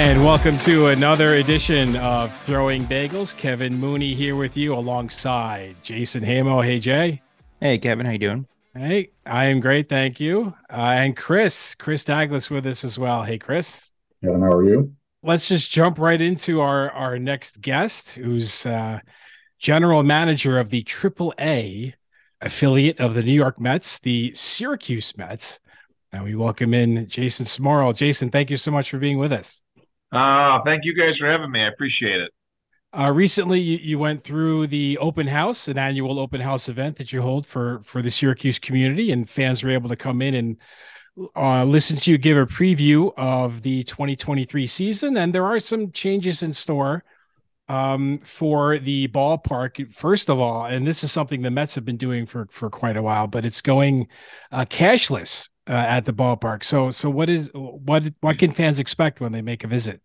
And welcome to another edition of Throwing Bagels. Kevin Mooney here with you alongside Jason Hamo. Hey, Jay. Hey, Kevin. How you doing? Hey, I am great. Thank you. Uh, and Chris, Chris Douglas with us as well. Hey, Chris. Kevin, how are you? Let's just jump right into our, our next guest, who's uh, general manager of the AAA affiliate of the New York Mets, the Syracuse Mets. And we welcome in Jason Smorol. Jason, thank you so much for being with us. Uh, thank you guys for having me. I appreciate it. Uh, recently, you, you went through the open house, an annual open house event that you hold for for the Syracuse community, and fans were able to come in and uh, listen to you give a preview of the 2023 season. And there are some changes in store um, for the ballpark. First of all, and this is something the Mets have been doing for for quite a while, but it's going uh, cashless uh, at the ballpark. So, so what is what what can fans expect when they make a visit?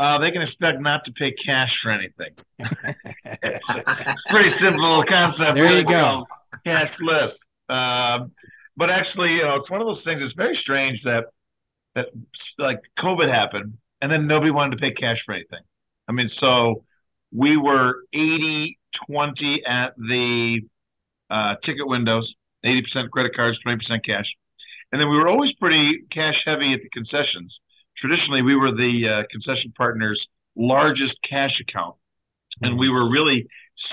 Uh, they can expect not to pay cash for anything. it's pretty simple concept. There you go. Cashless. Um, but actually, you know, it's one of those things. It's very strange that that like COVID happened, and then nobody wanted to pay cash for anything. I mean, so we were 80 20 at the uh, ticket windows, 80% credit cards, 20% cash. And then we were always pretty cash heavy at the concessions. Traditionally, we were the uh, concession partner's largest cash account. And we were really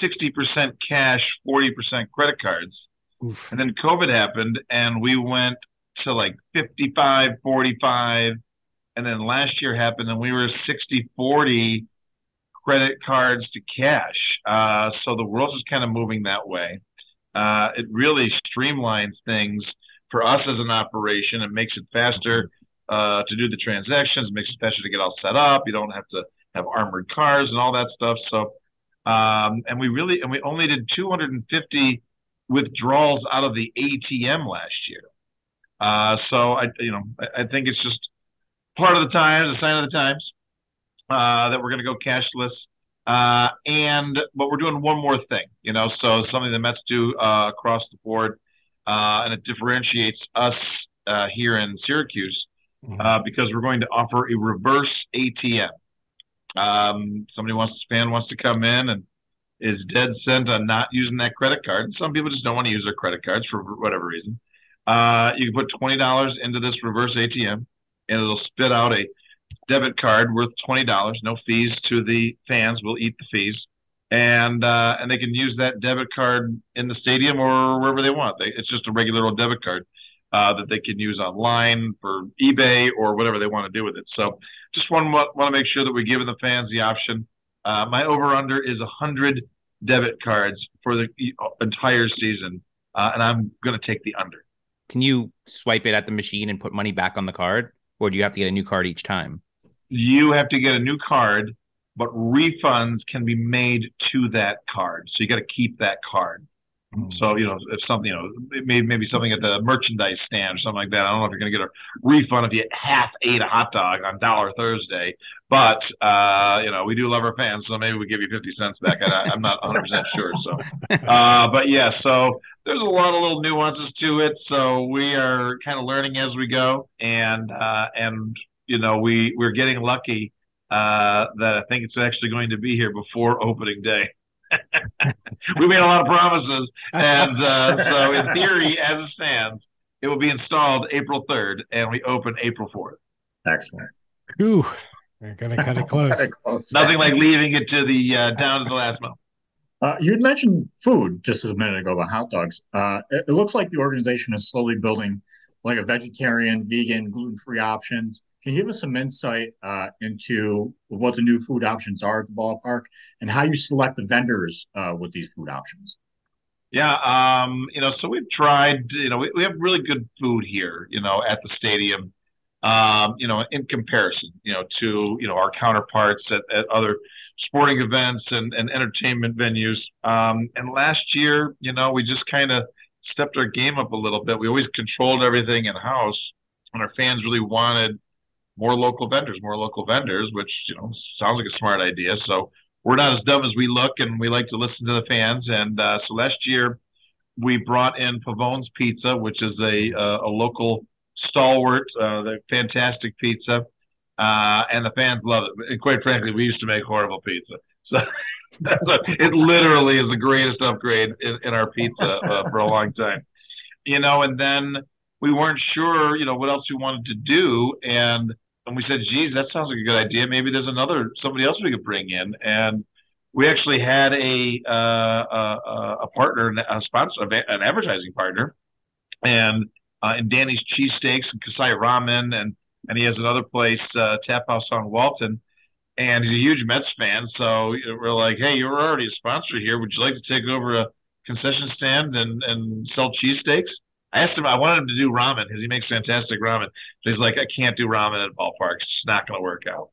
60% cash, 40% credit cards. Oof. And then COVID happened and we went to like 55, 45. And then last year happened and we were 60, 40 credit cards to cash. Uh, so the world is kind of moving that way. Uh, it really streamlines things for us as an operation. It makes it faster uh, to do the transactions. It makes it faster to get all set up. You don't have to have armored cars and all that stuff. So, um, and we really and we only did 250 withdrawals out of the ATM last year. Uh, so I, you know, I, I think it's just part of the times, a sign of the times uh, that we're going to go cashless. Uh, and but we're doing one more thing, you know, so something the Mets do uh, across the board, uh, and it differentiates us uh, here in Syracuse Mm-hmm. uh, because we're going to offer a reverse ATM. Um, somebody wants fan wants to come in and is dead set on not using that credit card. Some people just don't want to use their credit cards for whatever reason. Uh, you can put twenty dollars into this reverse ATM, and it'll spit out a debit card worth twenty dollars, no fees to the fans. We'll eat the fees, and uh, and they can use that debit card in the stadium or wherever they want. They, it's just a regular old debit card uh, that they can use online for eBay or whatever they want to do with it. So just want want to make sure that we're giving the fans the option. Uh, my over under is a hundred debit cards for the entire season, uh, and I'm going to take the under. Can you swipe it at the machine and put money back on the card, or do you have to get a new card each time? you have to get a new card, but refunds can be made to that card. So you got to keep that card. So you know if something you know maybe maybe something at the merchandise stand or something like that. I don't know if you're going to get a refund if you half ate a hot dog on Dollar Thursday, but uh, you know we do love our fans, so maybe we give you fifty cents back. I, I'm not 100 percent sure. So, uh, but yeah, so there's a lot of little nuances to it. So we are kind of learning as we go, and uh, and you know we we're getting lucky uh, that I think it's actually going to be here before opening day. we made a lot of promises, and uh, so in theory, as it stands, it will be installed April 3rd, and we open April 4th. Excellent. Ooh, we're gonna cut it close. Very close. Nothing like leaving it to the uh, down to the last moment. Uh, you had mentioned food just a minute ago about hot dogs. Uh, it, it looks like the organization is slowly building like a vegetarian, vegan, gluten-free options. Can you give us some insight uh, into what the new food options are at the ballpark and how you select the vendors uh, with these food options? Yeah, um, you know, so we've tried, you know, we, we have really good food here, you know, at the stadium, um, you know, in comparison, you know, to, you know, our counterparts at, at other sporting events and, and entertainment venues. Um, and last year, you know, we just kind of stepped our game up a little bit. We always controlled everything in house, and our fans really wanted more local vendors, more local vendors, which, you know, sounds like a smart idea. So, we're not as dumb as we look, and we like to listen to the fans. And uh, so last year, we brought in Pavone's Pizza, which is a a, a local stalwart, uh, the fantastic pizza. uh, and the fans love it. And quite frankly, we used to make horrible pizza, so it literally is the greatest upgrade in, in our pizza uh, for a long time. You know, and then we weren't sure, you know, what else we wanted to do, and and we said, "Geez, that sounds like a good idea. Maybe there's another somebody else we could bring in." And we actually had a uh, a, a partner, a sponsor, an advertising partner, and uh, in Danny's Cheesesteaks and Kasai Ramen, and and he has another place, uh, Tap House on Walton, and he's a huge Mets fan. So we're like, hey, you're already a sponsor here. Would you like to take over a concession stand and and sell cheesesteaks? I asked him, I wanted him to do ramen because he makes fantastic ramen. So he's like, I can't do ramen at ballparks. It's not going to work out.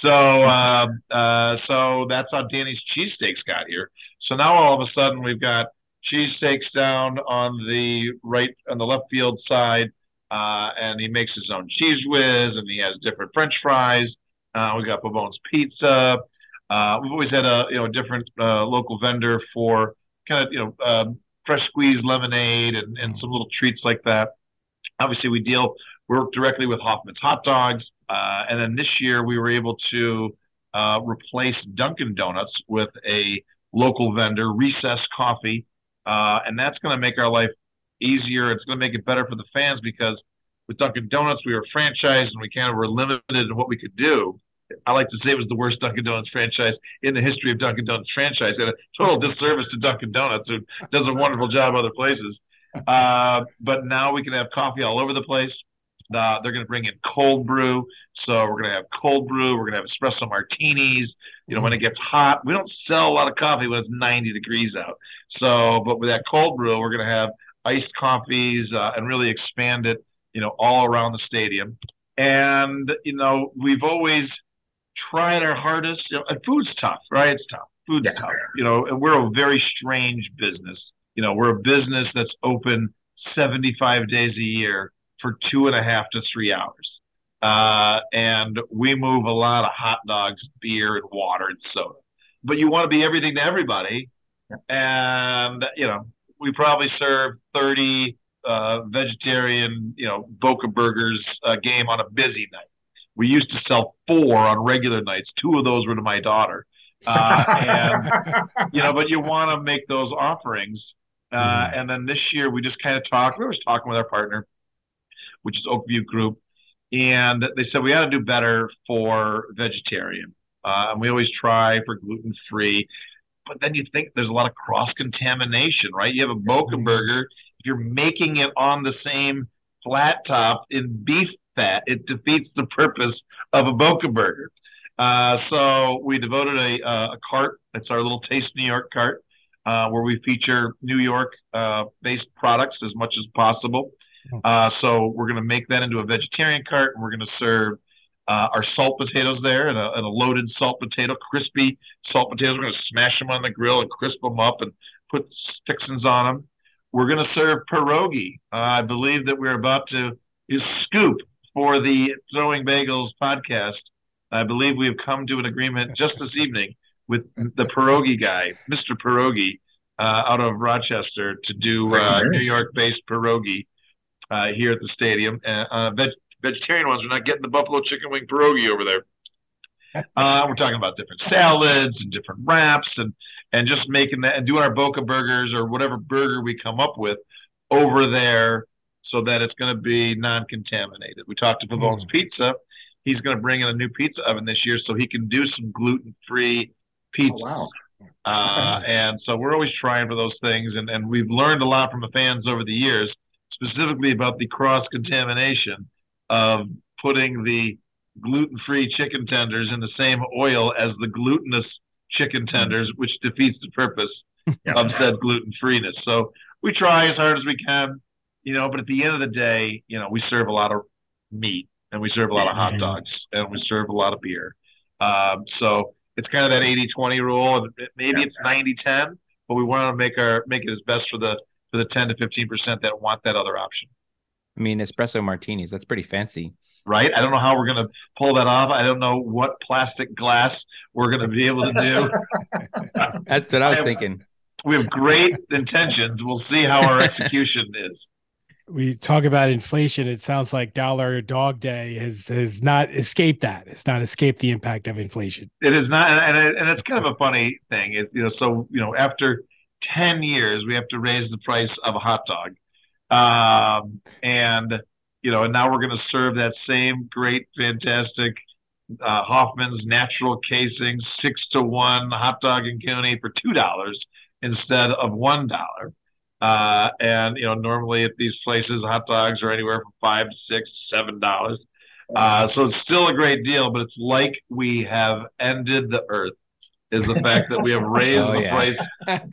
So, uh, uh, so that's how Danny's cheesesteaks got here. So now all of a sudden we've got cheesesteaks down on the right, on the left field side. Uh, and he makes his own cheese whiz and he has different French fries. Uh, we got Pavone's pizza. Uh, we've always had a, you know, different, uh, local vendor for kind of, you know, um, fresh squeezed lemonade and, and some little treats like that. Obviously we deal, we work directly with Hofmann's hot dogs. Uh, and then this year we were able to uh, replace Dunkin' Donuts with a local vendor, Recess Coffee, uh, and that's going to make our life easier. It's going to make it better for the fans because with Dunkin' Donuts we were franchised and we kind of were limited in what we could do. I like to say it was the worst Dunkin' Donuts franchise in the history of Dunkin' Donuts franchise, and a total disservice to Dunkin' Donuts, who does a wonderful job other places. Uh, but now we can have coffee all over the place. Uh, they're going to bring in cold brew. So we're going to have cold brew. We're going to have espresso martinis. You know, when it gets hot, we don't sell a lot of coffee when it's 90 degrees out. So, but with that cold brew, we're going to have iced coffees uh, and really expand it, you know, all around the stadium. And, you know, we've always tried our hardest. You know, and food's tough, right? It's tough. Food's yeah. tough. You know, and we're a very strange business. You know, we're a business that's open 75 days a year for two and a half to three hours. Uh, and we move a lot of hot dogs, beer, and water and soda. But you want to be everything to everybody. And, you know, we probably serve 30 uh, vegetarian, you know, Boca Burgers uh, game on a busy night. We used to sell four on regular nights. Two of those were to my daughter. Uh, and, you know, but you want to make those offerings. Uh, mm-hmm. And then this year we just kind of talked. We were talking with our partner which is Oak View Group, and they said we got to do better for vegetarian. Uh, and we always try for gluten free, but then you think there's a lot of cross contamination, right? You have a Boca mm-hmm. burger, if you're making it on the same flat top in beef fat, it defeats the purpose of a Boca burger. Uh, so we devoted a, a cart. It's our little Taste New York cart, uh, where we feature New York uh, based products as much as possible. Uh, so we're going to make that into a vegetarian cart, and we're going to serve uh, our salt potatoes there and a, and a, loaded salt potato, crispy salt potatoes. We're going to smash them on the grill and crisp them up and put fixins on them. We're going to serve pierogi. Uh, I believe that we're about to is scoop for the Throwing Bagels podcast. I believe we have come to an agreement just this evening with the pierogi guy, Mr. Pierogi, uh, out of Rochester, to do uh, New York-based pierogi uh, here at the stadium. Uh, veg- vegetarian ones. We're not getting the buffalo chicken wing pierogi over there. Uh, we're talking about different salads and different wraps and and just making that and doing our Boca burgers or whatever burger we come up with over there so that it's going to be non-contaminated. We talked to Pavone's mm. Pizza. He's going to bring in a new pizza oven this year so he can do some gluten-free pizza. Oh, wow. Uh, and so we're always trying for those things, and, and we've learned a lot from the fans over the years specifically about the cross contamination of putting the gluten free chicken tenders in the same oil as the glutinous chicken tenders, which defeats the purpose yeah. of said gluten freeness. So we try as hard as we can, you know, but at the end of the day, you know, we serve a lot of meat and we serve a lot of hot dogs and we serve a lot of beer. Um, so it's kind of that 80 20 rule. And maybe it's 90 10, but we want to make our make it as best for the for the 10 to 15% that want that other option. I mean, espresso martinis, that's pretty fancy. Right? I don't know how we're going to pull that off. I don't know what plastic glass we're going to be able to do. that's what I was I have, thinking. We have great intentions. We'll see how our execution is. We talk about inflation, it sounds like Dollar Dog Day has has not escaped that. It's not escaped the impact of inflation. It is not, and and, and it's kind of a funny thing. It, you know, so you know, after ten years, we have to raise the price of a hot dog, um, and you know, and now we're going to serve that same great, fantastic uh, Hofmann's natural casing six to one hot dog and coney for two dollars instead of one dollar. Uh, and you know, normally at these places, hot dogs are anywhere from five to six, seven dollars. Uh, so it's still a great deal, but it's like we have ended the earth. Is the fact that we have raised oh, the yeah. price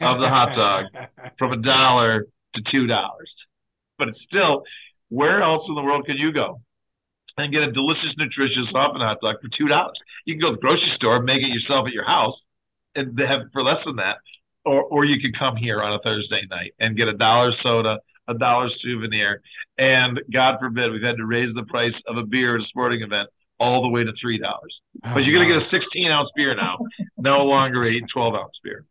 of the hot dog from a dollar to two dollars. But it's still, where else in the world could you go and get a delicious, nutritious Hofmann hot dog for two dollars? You can go to the grocery store, make it yourself at your house, and they have for less than that or or you could come here on a Thursday night and get a dollar soda, a dollar souvenir, and God forbid we've had to raise the price of a beer at a sporting event all the way to three dollars. Oh, but you're gonna get a 16 ounce beer now, no longer a 12 ounce beer.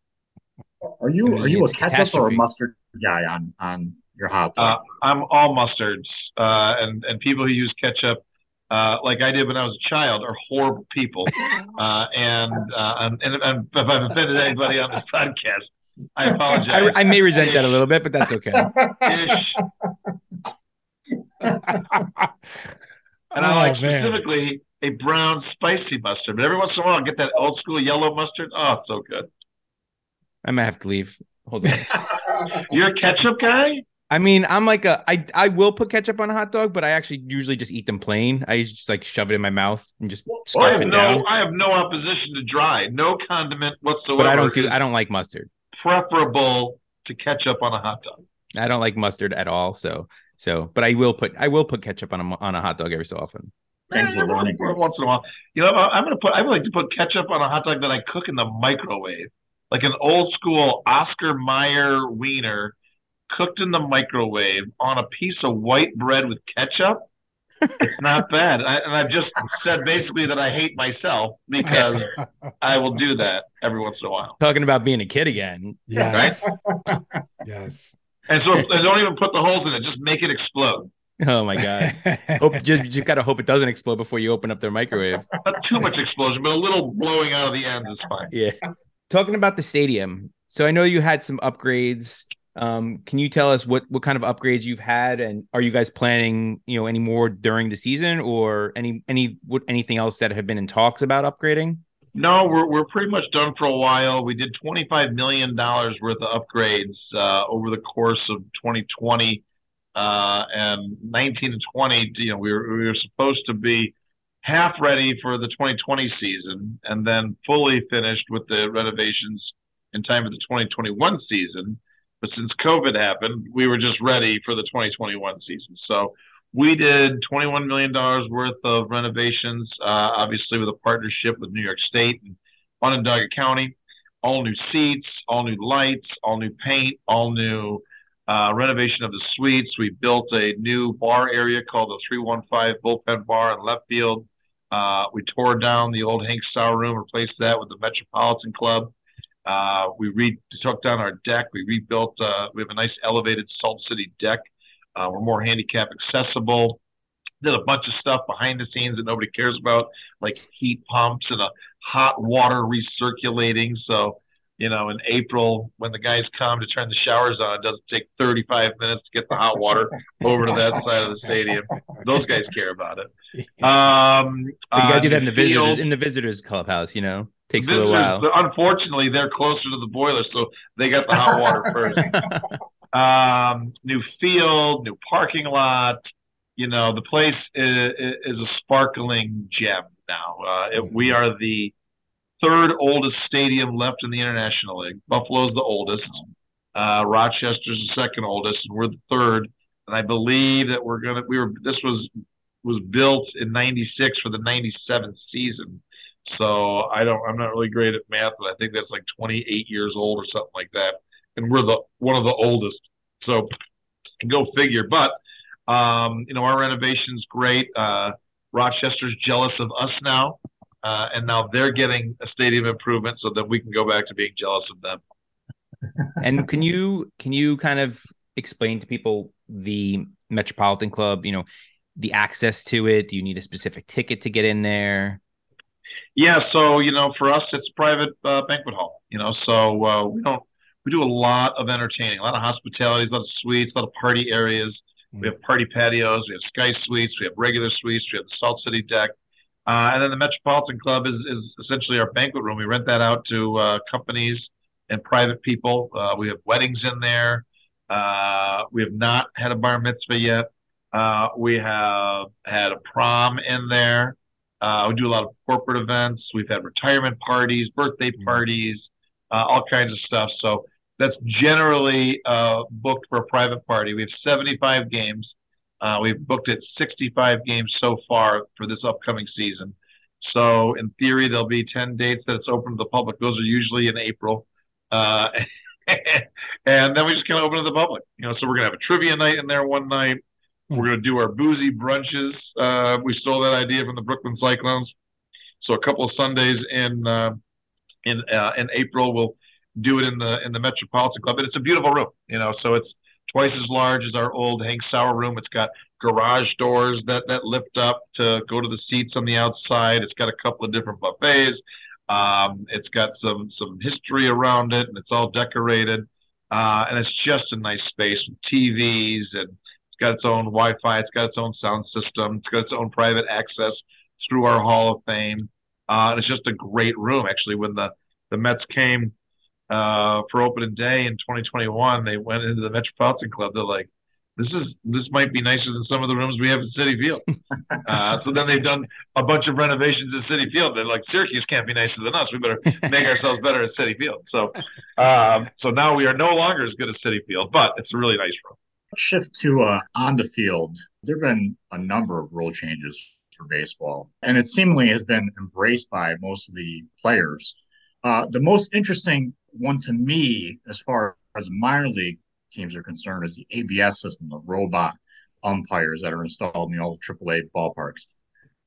Are you are you a ketchup or a mustard guy on on your hot dog? Uh, I'm all mustards, uh, and and people who use ketchup uh, like I did when I was a child, are horrible people. Uh, and, uh, and, and, and if I've offended anybody on this podcast, I apologize. I, I may resent Ish. that a little bit, but that's okay. and I like oh, specifically a brown spicy mustard. But every once in a while, I'll get that old school yellow mustard. Oh, it's so good. I might have to leave. Hold on. You're a ketchup guy? I mean, I'm like a I I will put ketchup on a hot dog, but I actually usually just eat them plain. I just like shove it in my mouth and just well, I have it no, down. I have no opposition to dry, no condiment whatsoever. But I don't do I don't like mustard. Preferable to ketchup on a hot dog. I don't like mustard at all. So so, but I will put I will put ketchup on a on a hot dog every so often. Thanks for learning. Once in a while, you know, I'm gonna put I would like to put ketchup on a hot dog that I cook in the microwave, like an old school Oscar Mayer wiener cooked in the microwave on a piece of white bread with ketchup, it's not bad. I, and I've just said basically that I hate myself because I will do that every once in a while. Talking about being a kid again. Yes. Right? yes. And so and don't even put the holes in it, just make it explode. Oh my god! hope just, just gotta hope it doesn't explode before you open up their microwave. Not too much explosion, but a little blowing out of the end is fine. Yeah. Talking about the stadium, so I know you had some upgrades um, can you tell us what what kind of upgrades you've had, and are you guys planning, you know, any more during the season, or any any what anything else that have been in talks about upgrading? No, we're we're pretty much done for a while. We did twenty five million dollars worth of upgrades uh, over the course of 2020 uh, and 19 and 20. You know, we were we were supposed to be half ready for the 2020 season, and then fully finished with the renovations in time for the 2021 season. But since COVID happened, we were just ready for the 2021 season. So we did $21 million worth of renovations, uh, obviously with a partnership with New York State and Onondaga County. All new seats, all new lights, all new paint, all new uh, renovation of the suites. We built a new bar area called the 315 Bullpen Bar in left field. Uh, we tore down the old Hank Sauer room, replaced that with the Metropolitan Club. Uh, we re- took down our deck. We rebuilt. Uh, we have a nice elevated Salt City deck. Uh, we're more handicap accessible. Did a bunch of stuff behind the scenes that nobody cares about, like heat pumps and a hot water recirculating. So, you know, in April when the guys come to turn the showers on, it doesn't take 35 minutes to get the hot water over to that side of the stadium. Those guys care about it. Um, you gotta do that in the visitors in the visitors clubhouse, you know. Takes a little while. Unfortunately, they're closer to the boiler, so they got the hot water first. um, new field, new parking lot. You know, the place is, is a sparkling gem now. Uh, it, we are the third oldest stadium left in the International League. Buffalo's the oldest. Uh, Rochester's the second oldest, and we're the third. And I believe that we're gonna. We were. This was was built in '96 for the '97 season. So I don't, I'm not really great at math, but I think that's like 28 years old or something like that. And we're the one of the oldest. So go figure. But um, you know, our renovation's great. Uh, Rochester's jealous of us now, uh, and now they're getting a stadium improvement, so that we can go back to being jealous of them. and can you can you kind of explain to people the Metropolitan Club? You know, the access to it. Do you need a specific ticket to get in there? Yeah, so you know, for us, it's private uh, banquet hall. You know, so uh, we don't we do a lot of entertaining, a lot of hospitality, a lot of suites, a lot of party areas. Mm-hmm. We have party patios, we have sky suites, we have regular suites, we have the Salt City deck, uh, and then the Metropolitan Club is is essentially our banquet room. We rent that out to uh, companies and private people. Uh, we have weddings in there. Uh, we have not had a bar mitzvah yet. Uh, we have had a prom in there. Uh, we do a lot of corporate events. We've had retirement parties, birthday mm-hmm. parties, uh, all kinds of stuff. So that's generally uh, booked for a private party. We have 75 games. Uh, we've booked it 65 games so far for this upcoming season. So in theory, there'll be 10 dates that it's open to the public. Those are usually in April. Uh, and then we just kind of open to the public. You know, so we're gonna have a trivia night in there one night. We're gonna do our boozy brunches. Uh, we stole that idea from the Brooklyn Cyclones. So a couple of Sundays in uh, in uh, in April, we'll do it in the in the Metropolitan Club, and it's a beautiful room. You know, so it's twice as large as our old Hank Sauer room. It's got garage doors that that lift up to go to the seats on the outside. It's got a couple of different buffets. Um, it's got some some history around it, and it's all decorated. Uh, and it's just a nice space with TVs, and it's got its own Wi-Fi. It's got its own sound system. It's got its own private access through our Hall of Fame. Uh, and it's just a great room. Actually, when the the Mets came uh, for opening day in 2021, they went into the Metropolitan Club. They're like, this is this might be nicer than some of the rooms we have at Citi Field. uh, so then they've done a bunch of renovations at Citi Field. They're like, Syracuse can't be nicer than us. We better make ourselves better at Citi Field. So, um, so now we are no longer as good as City Field, but it's a really nice room. Shift to uh, on the field. There have been a number of rule changes for baseball, and it seemingly has been embraced by most of the players. Uh, the most interesting one to me, as far as minor league teams are concerned is the ABS system, the robot umpires that are installed in the old AAA ballparks.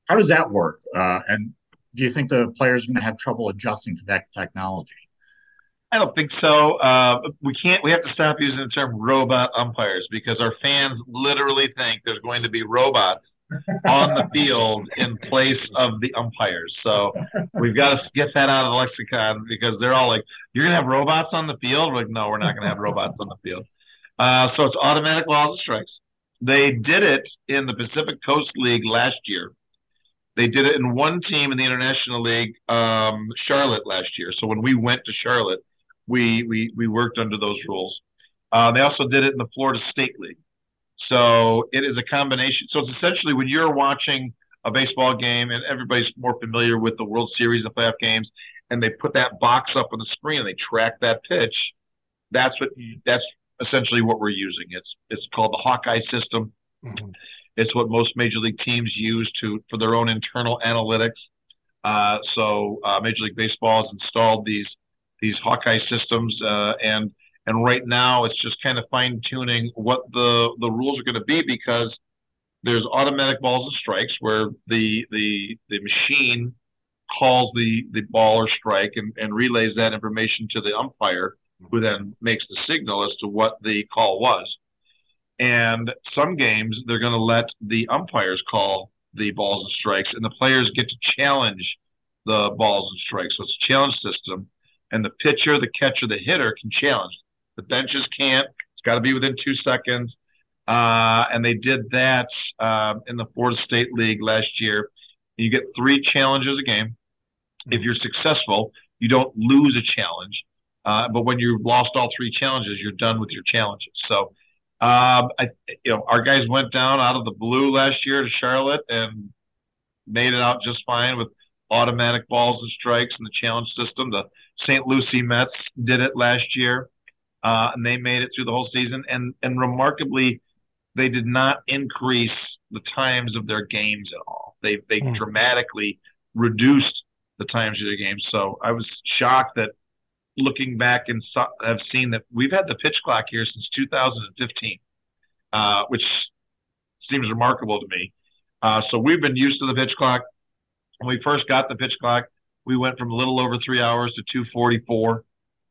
How does that work? Uh, and do you think the players are going to have trouble adjusting to that technology? I don't think so. Uh, we can't. We have to stop using the term robot umpires because our fans literally think there's going to be robots on the field in place of the umpires. So we've got to get that out of the lexicon because they're all like, "You're to have robots on the field." We're like, no, we're not to have robots on the field. Uh, so it's automatic balls and strikes. They did it in the Pacific Coast League last year. They did it in one team in the International League, um, Charlotte last year. So when we went to Charlotte, we we we worked under those rules. Uh, they also did it in the Florida State League. So it is a combination. So it's essentially when you're watching a baseball game, and everybody's more familiar with the World Series and playoff games, and they put that box up on the screen and they track that pitch. That's what that's essentially what we're using. It's it's called the Hawkeye system. Mm-hmm. It's what most major league teams use to for their own internal analytics. Uh, so uh, Major League Baseball has installed these these Hawkeye systems, uh, and and right now it's just kind of fine tuning what the the rules are going to be because there's automatic balls and strikes where the the the machine calls the the ball or strike and, and relays that information to the umpire who then makes the signal as to what the call was. And some games, they're going to let the umpires call the balls and strikes, and the players get to challenge the balls and strikes. So it's a challenge system, and the pitcher, the catcher, the hitter can challenge. The benches can't. It's got to be within two seconds. Uh, and they did that uh, in the Florida State League last year. You get three challenges a game. If you're successful, you don't lose a challenge. Uh, but when you've lost all three challenges, you're done with your challenges. So, um, I, you know, our guys went down out of the blue last year to Charlotte and made it out just fine with automatic balls and strikes and the challenge system. The St. Lucie Mets did it last year, uh, and they made it through the whole season. And and remarkably, they did not increase the times of their games at all. They they mm. dramatically reduced the times of their games. So I was shocked that looking back and have seen that we've had the pitch clock here since 2015, uh, which seems remarkable to me. Uh, so we've been used to the pitch clock. When we first got the pitch clock, we went from a little over three hours to 244,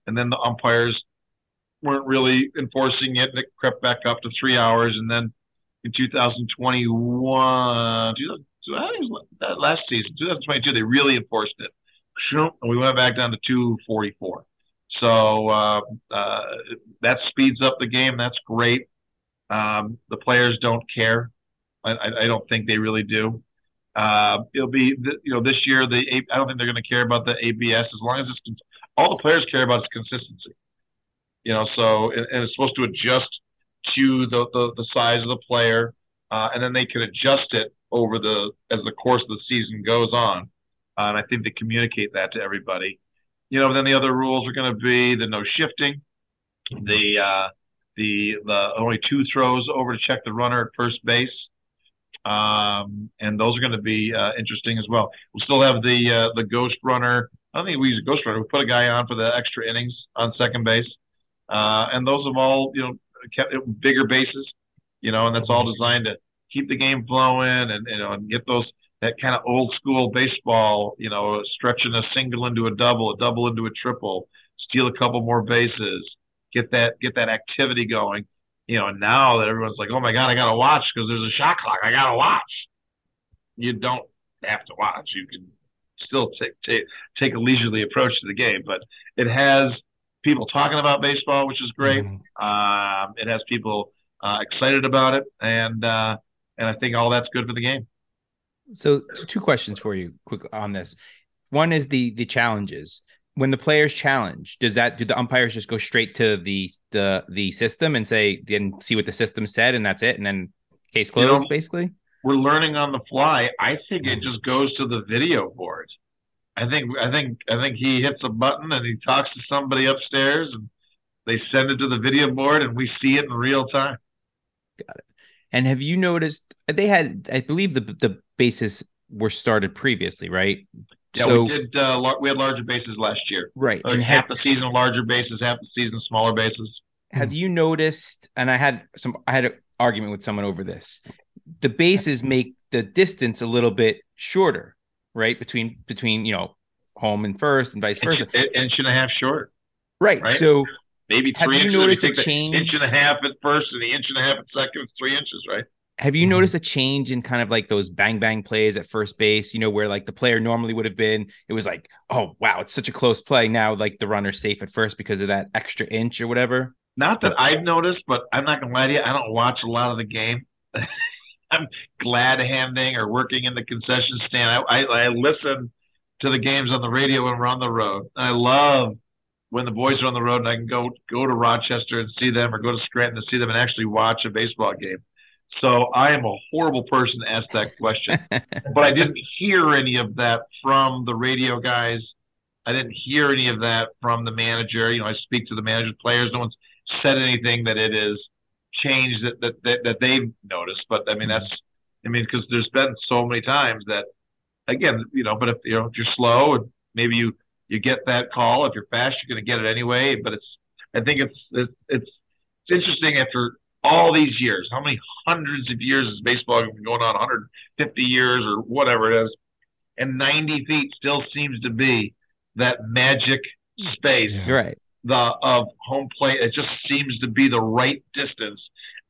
and then the umpires weren't really enforcing it, and it crept back up to three hours, and then in 2021, I think that last season, 2022, they really enforced it. And we went back down to 244. So uh, uh, that speeds up the game. That's great. Um, the players don't care. I, I, don't think they really do. Uh, it'll be, you know, this year, the I don't think they're going to care about the ABS as long as it's, all the players care about is consistency. You know, so, and, and it's supposed to adjust to the, the, the size of the player, uh, and then they can adjust it over the as the course of the season goes on. Uh, and I think they communicate that to everybody. You know, then the other rules are going to be the no shifting, the uh, the the only two throws over to check the runner at first base, um, and those are going to be uh, interesting as well. We'll still have the uh, the ghost runner. I don't think we use a ghost runner. We put a guy on for the extra innings on second base, uh, and those have all you know kept bigger bases, you know, and that's all designed to keep the game flowing and you know and get those that kind of old school baseball, you know, stretching a single into a double, a double into a triple, steal a couple more bases, get that get that activity going. You know, now that everyone's like, oh my god, I gotta watch because there's a shot clock, I gotta watch. You don't have to watch. You can still take take take a leisurely approach to the game, but it has people talking about baseball, which is great. Mm-hmm. Um, it has people uh, excited about it, and uh, and I think all that's good for the game. So, so two questions for you quick on this. One is the the challenges. When the players challenge, does that do the umpires just go straight to the the the system and say then see what the system said and that's it and then case closed you know, basically? We're learning on the fly. I think it just goes to the video board. I think I think I think he hits a button and he talks to somebody upstairs and they send it to the video board and we see it in real time. Got it. And have you noticed they had? I believe the the bases were started previously, right? Yeah, so, we did. Uh, we had larger bases last year, right? Like and half the season larger bases, half the season smaller bases. Have you noticed? And I had some. I had an argument with someone over this. The bases make the distance a little bit shorter, right? Between between you know home and first, and vice versa. Inch, inch and a half short. Right. right? So maybe three have you inches. Noticed a change? Inch and a half at first, and the inch and a half at second. It's three inches, right? Have you mm-hmm. noticed a change in kind of like those bang bang plays at first base? You know, where like the player normally would have been, it was like, oh wow, it's such a close play. Now like the runner's safe at first because of that extra inch or whatever. Not that I've noticed, but I'm not gonna lie to you, I don't watch a lot of the game. I'm glad handing or working in the concession stand. I, I, I listen to the games on the radio when we're on the road. I love when the boys are on the road and I can go go to Rochester and see them or go to Scranton to see them and actually watch a baseball game. So I am a horrible person to ask that question. but I didn't hear any of that from the radio guys. I didn't hear any of that from the manager. You know, I speak to the manager, players. No one's said anything that it is changed that that that, that they've noticed. But I mean, that's I mean, because there's been so many times that, again, you know, but if you know if you're slow and maybe you you get that call. If you're fast, you're going to get it anyway. But it's I think it's it's it's interesting after all these years. How many hundreds of years has baseball been going on? 150 years or whatever it is, and 90 feet still seems to be that magic hmm. space. Yeah. Right. The of home plate. It just seems to be the right distance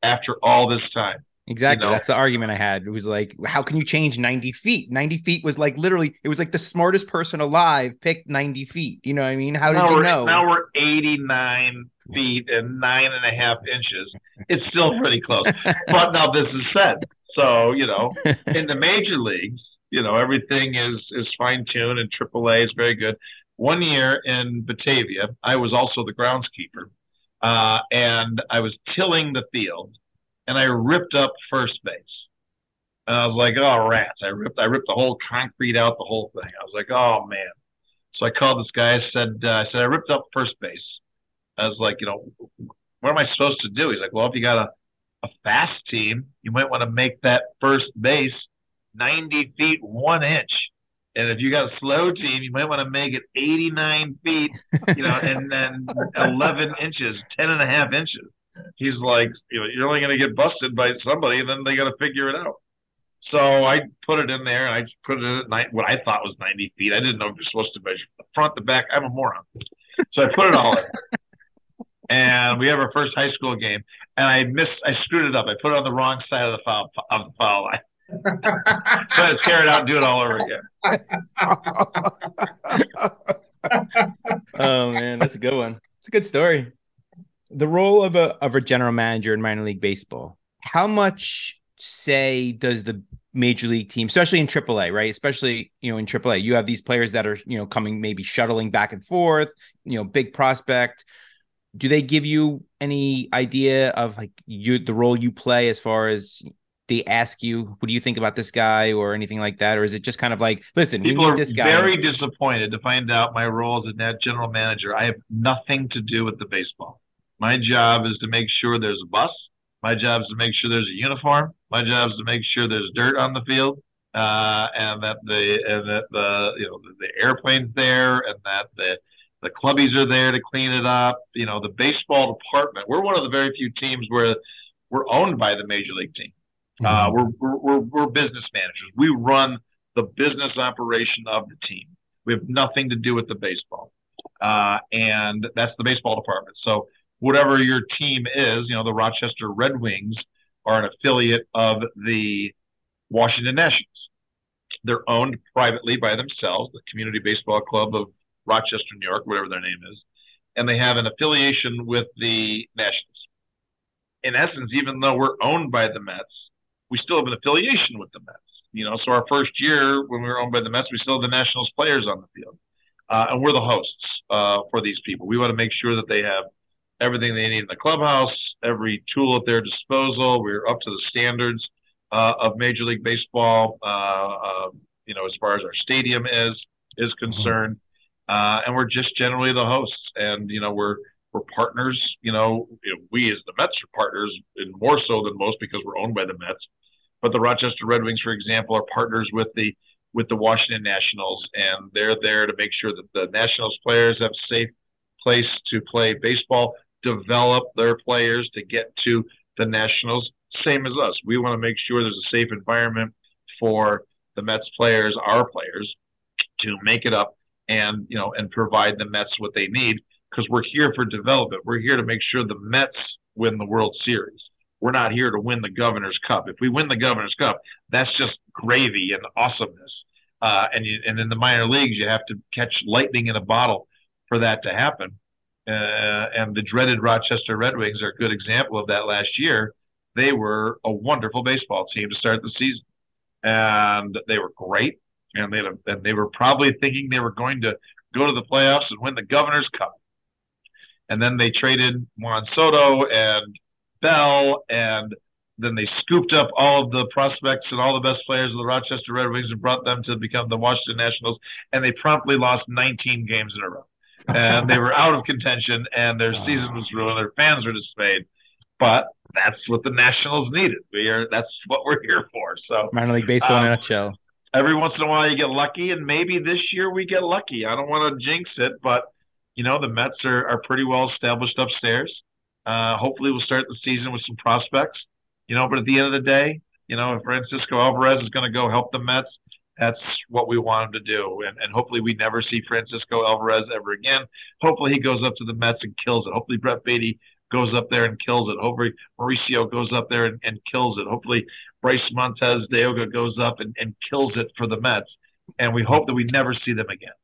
after all this time. Exactly. You know? That's the argument I had. It was like, how can you change 90 feet? 90 feet was like literally, it was like the smartest person alive picked 90 feet. You know what I mean? How did now you know? Now we're 89 feet and nine and a half inches. It's still pretty close. but now this is said. So, you know, in the major leagues, you know, everything is is fine tuned and AAA is very good. One year in Batavia, I was also the groundskeeper. Uh, and I was tilling the field and I ripped up first base. And I was like, oh rats! I ripped I ripped the whole concrete out, the whole thing. I was like, oh man. So I called this guy. I said, uh, I said I ripped up first base. I was like, you know, what am I supposed to do? He's like, well, if you got a a fast team, you might want to make that first base 90 feet one inch. And if you got a slow team, you might want to make it 89 feet, you know, and then 11 inches, 10 and a half inches he's like, you know, you're only going to get busted by somebody, and then they got to figure it out. So I put it in there, and I put it in at night, what I thought was 90 feet. I didn't know you're supposed to measure the front, the back. I'm a moron. So I put it all in. And we have our first high school game, and I missed, I screwed it up. I put it on the wrong side of the foul of the foul line. so I tear it out and do it all over again. oh man, that's a good one. It's a good story. The role of a of a general manager in minor league baseball. How much say does the major league team, especially in AAA, right? Especially you know in AAA, you have these players that are you know coming maybe shuttling back and forth. You know, big prospect do they give you any idea of like you the role you play as far as they ask you what do you think about this guy? or anything like that? Or is it just kind of like listen people are this guy. very disappointed to find out my role as a net general manager. I have nothing to do with the baseball. My job is to make sure there's a bus. My job is to make sure there's a uniform. My job is to make sure there's dirt on the field uh, and that the and that the you know the, the airplane's there and that the the clubbies are there to clean it up. You know, the baseball department. We're one of the very few teams where we're owned by the major league team. Mm-hmm. Uh, we're, we're, we're business managers. We run the business operation of the team. We have nothing to do with the baseball, uh, and that's the baseball department. So whatever your team is, you know, the Rochester Red Wings are an affiliate of the Washington Nationals. They're owned privately by themselves, the Community Baseball Club of Rochester, New York, whatever their name is, and they have an affiliation with the Nationals. In essence, even though we're owned by the Mets, we still have an affiliation with the Mets. You know, so our first year when we were owned by the Mets, we still had the Nationals players on the field, uh, and we're the hosts uh, for these people. We want to make sure that they have everything they need in the clubhouse, every tool at their disposal. We're up to the standards uh, of Major League Baseball. Uh, uh, you know, as far as our stadium is is concerned, uh, and we're just generally the hosts. And you know, we're we're partners. You know, we as the Mets are partners, and more so than most because we're owned by the Mets. But the Rochester Red Wings, for example, are partners with the with the Washington Nationals, and they're there to make sure that the Nationals players have a safe place to play baseball, develop their players to get to the Nationals. Same as us, we want to make sure there's a safe environment for the Mets players, our players, to make it up and you know and provide the Mets what they need because we're here for development. We're here to make sure the Mets win the World Series. We're not here to win the Governor's Cup. If we win the Governor's Cup, that's just gravy and awesomeness. Uh, and you, and in the minor leagues, you have to catch lightning in a bottle for that to happen. Uh, and the dreaded Rochester Red Wings are a good example of that last year. They were a wonderful baseball team to start the season, and they were great and they and they were probably thinking they were going to go to the playoffs and win the Governor's Cup. And then they traded Juan Soto and Bell, and then they scooped up all of the prospects and all the best players of the Rochester Red Wings and brought them to become the Washington Nationals, and they promptly lost 19 games in a row. And they were out of contention, and their season was ruined. Their fans were dismayed. But that's what the Nationals needed. We are that's what we're here for. So minor league baseball um, in a nutshell every once in a while you get lucky, and maybe this year we get lucky. I don't want to jinx it, but you know the Mets are are pretty well established upstairs. Uh, hopefully, we'll start the season with some prospects. You know, but at the end of the day, you know, if Francisco Alvarez is going to go help the Mets, that's what we want him to do. And, and hopefully we never see Francisco Alvarez ever again. Hopefully he goes up to the Mets and kills it. Hopefully Brett Baty goes up there and kills it. Hopefully Mauricio goes up there and, and kills it. Hopefully Bryce Montes de Oca goes up and, and kills it for the Mets. And we hope that we never see them again.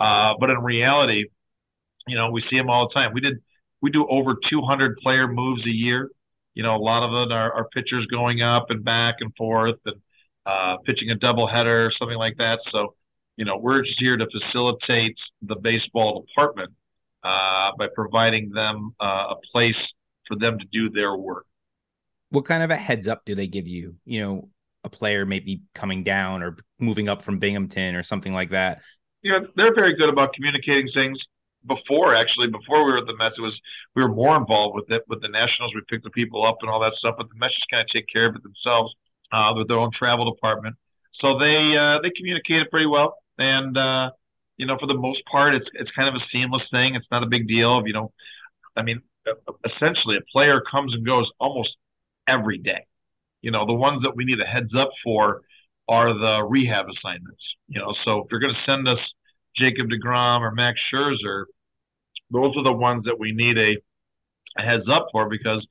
Uh, but in reality, you know, we see them all the time. We did we do over 200 player moves a year. You know, a lot of it are, are pitchers going up and back and forth and uh, pitching a doubleheader or something like that. So, you know, we're just here to facilitate the baseball department uh, by providing them uh, a place for them to do their work. What kind of a heads up do they give you? You know, a player maybe coming down or moving up from Binghamton or something like that. Yeah, they're very good about communicating things. Before actually, before we were at the Mets, it was we were more involved with it with the Nationals. We picked the people up and all that stuff, but the Mets just kind of take care of it themselves uh, with their own travel department. So they uh, they communicate it pretty well, and uh, you know, for the most part, it's it's kind of a seamless thing. It's not a big deal. You know, I mean, essentially, a player comes and goes almost every day. You know, the ones that we need a heads up for are the rehab assignments. You know, so if you're going to send us Jacob DeGrom or Max Scherzer, those are the ones that we need a a heads up for because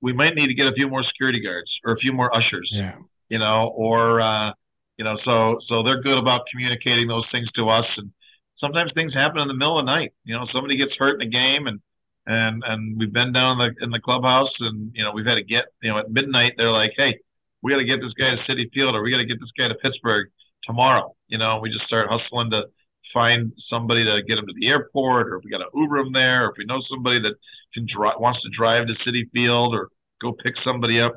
we might need to get a few more security guards or a few more ushers. Yeah. You know, or uh, you know, so so they're good about communicating those things to us. And sometimes things happen in the middle of the night. You know, somebody gets hurt in a game, and and and we've been down in the in the clubhouse, and you know, we've had to get you know at midnight. They're like, hey, we got to get this guy to Citi Field, or we got to get this guy to Pittsburgh tomorrow. You know, we just start hustling to find somebody to get him to the airport, or if we got to Uber him there, or if we know somebody that can drive wants to drive to Citi Field, or go pick somebody up.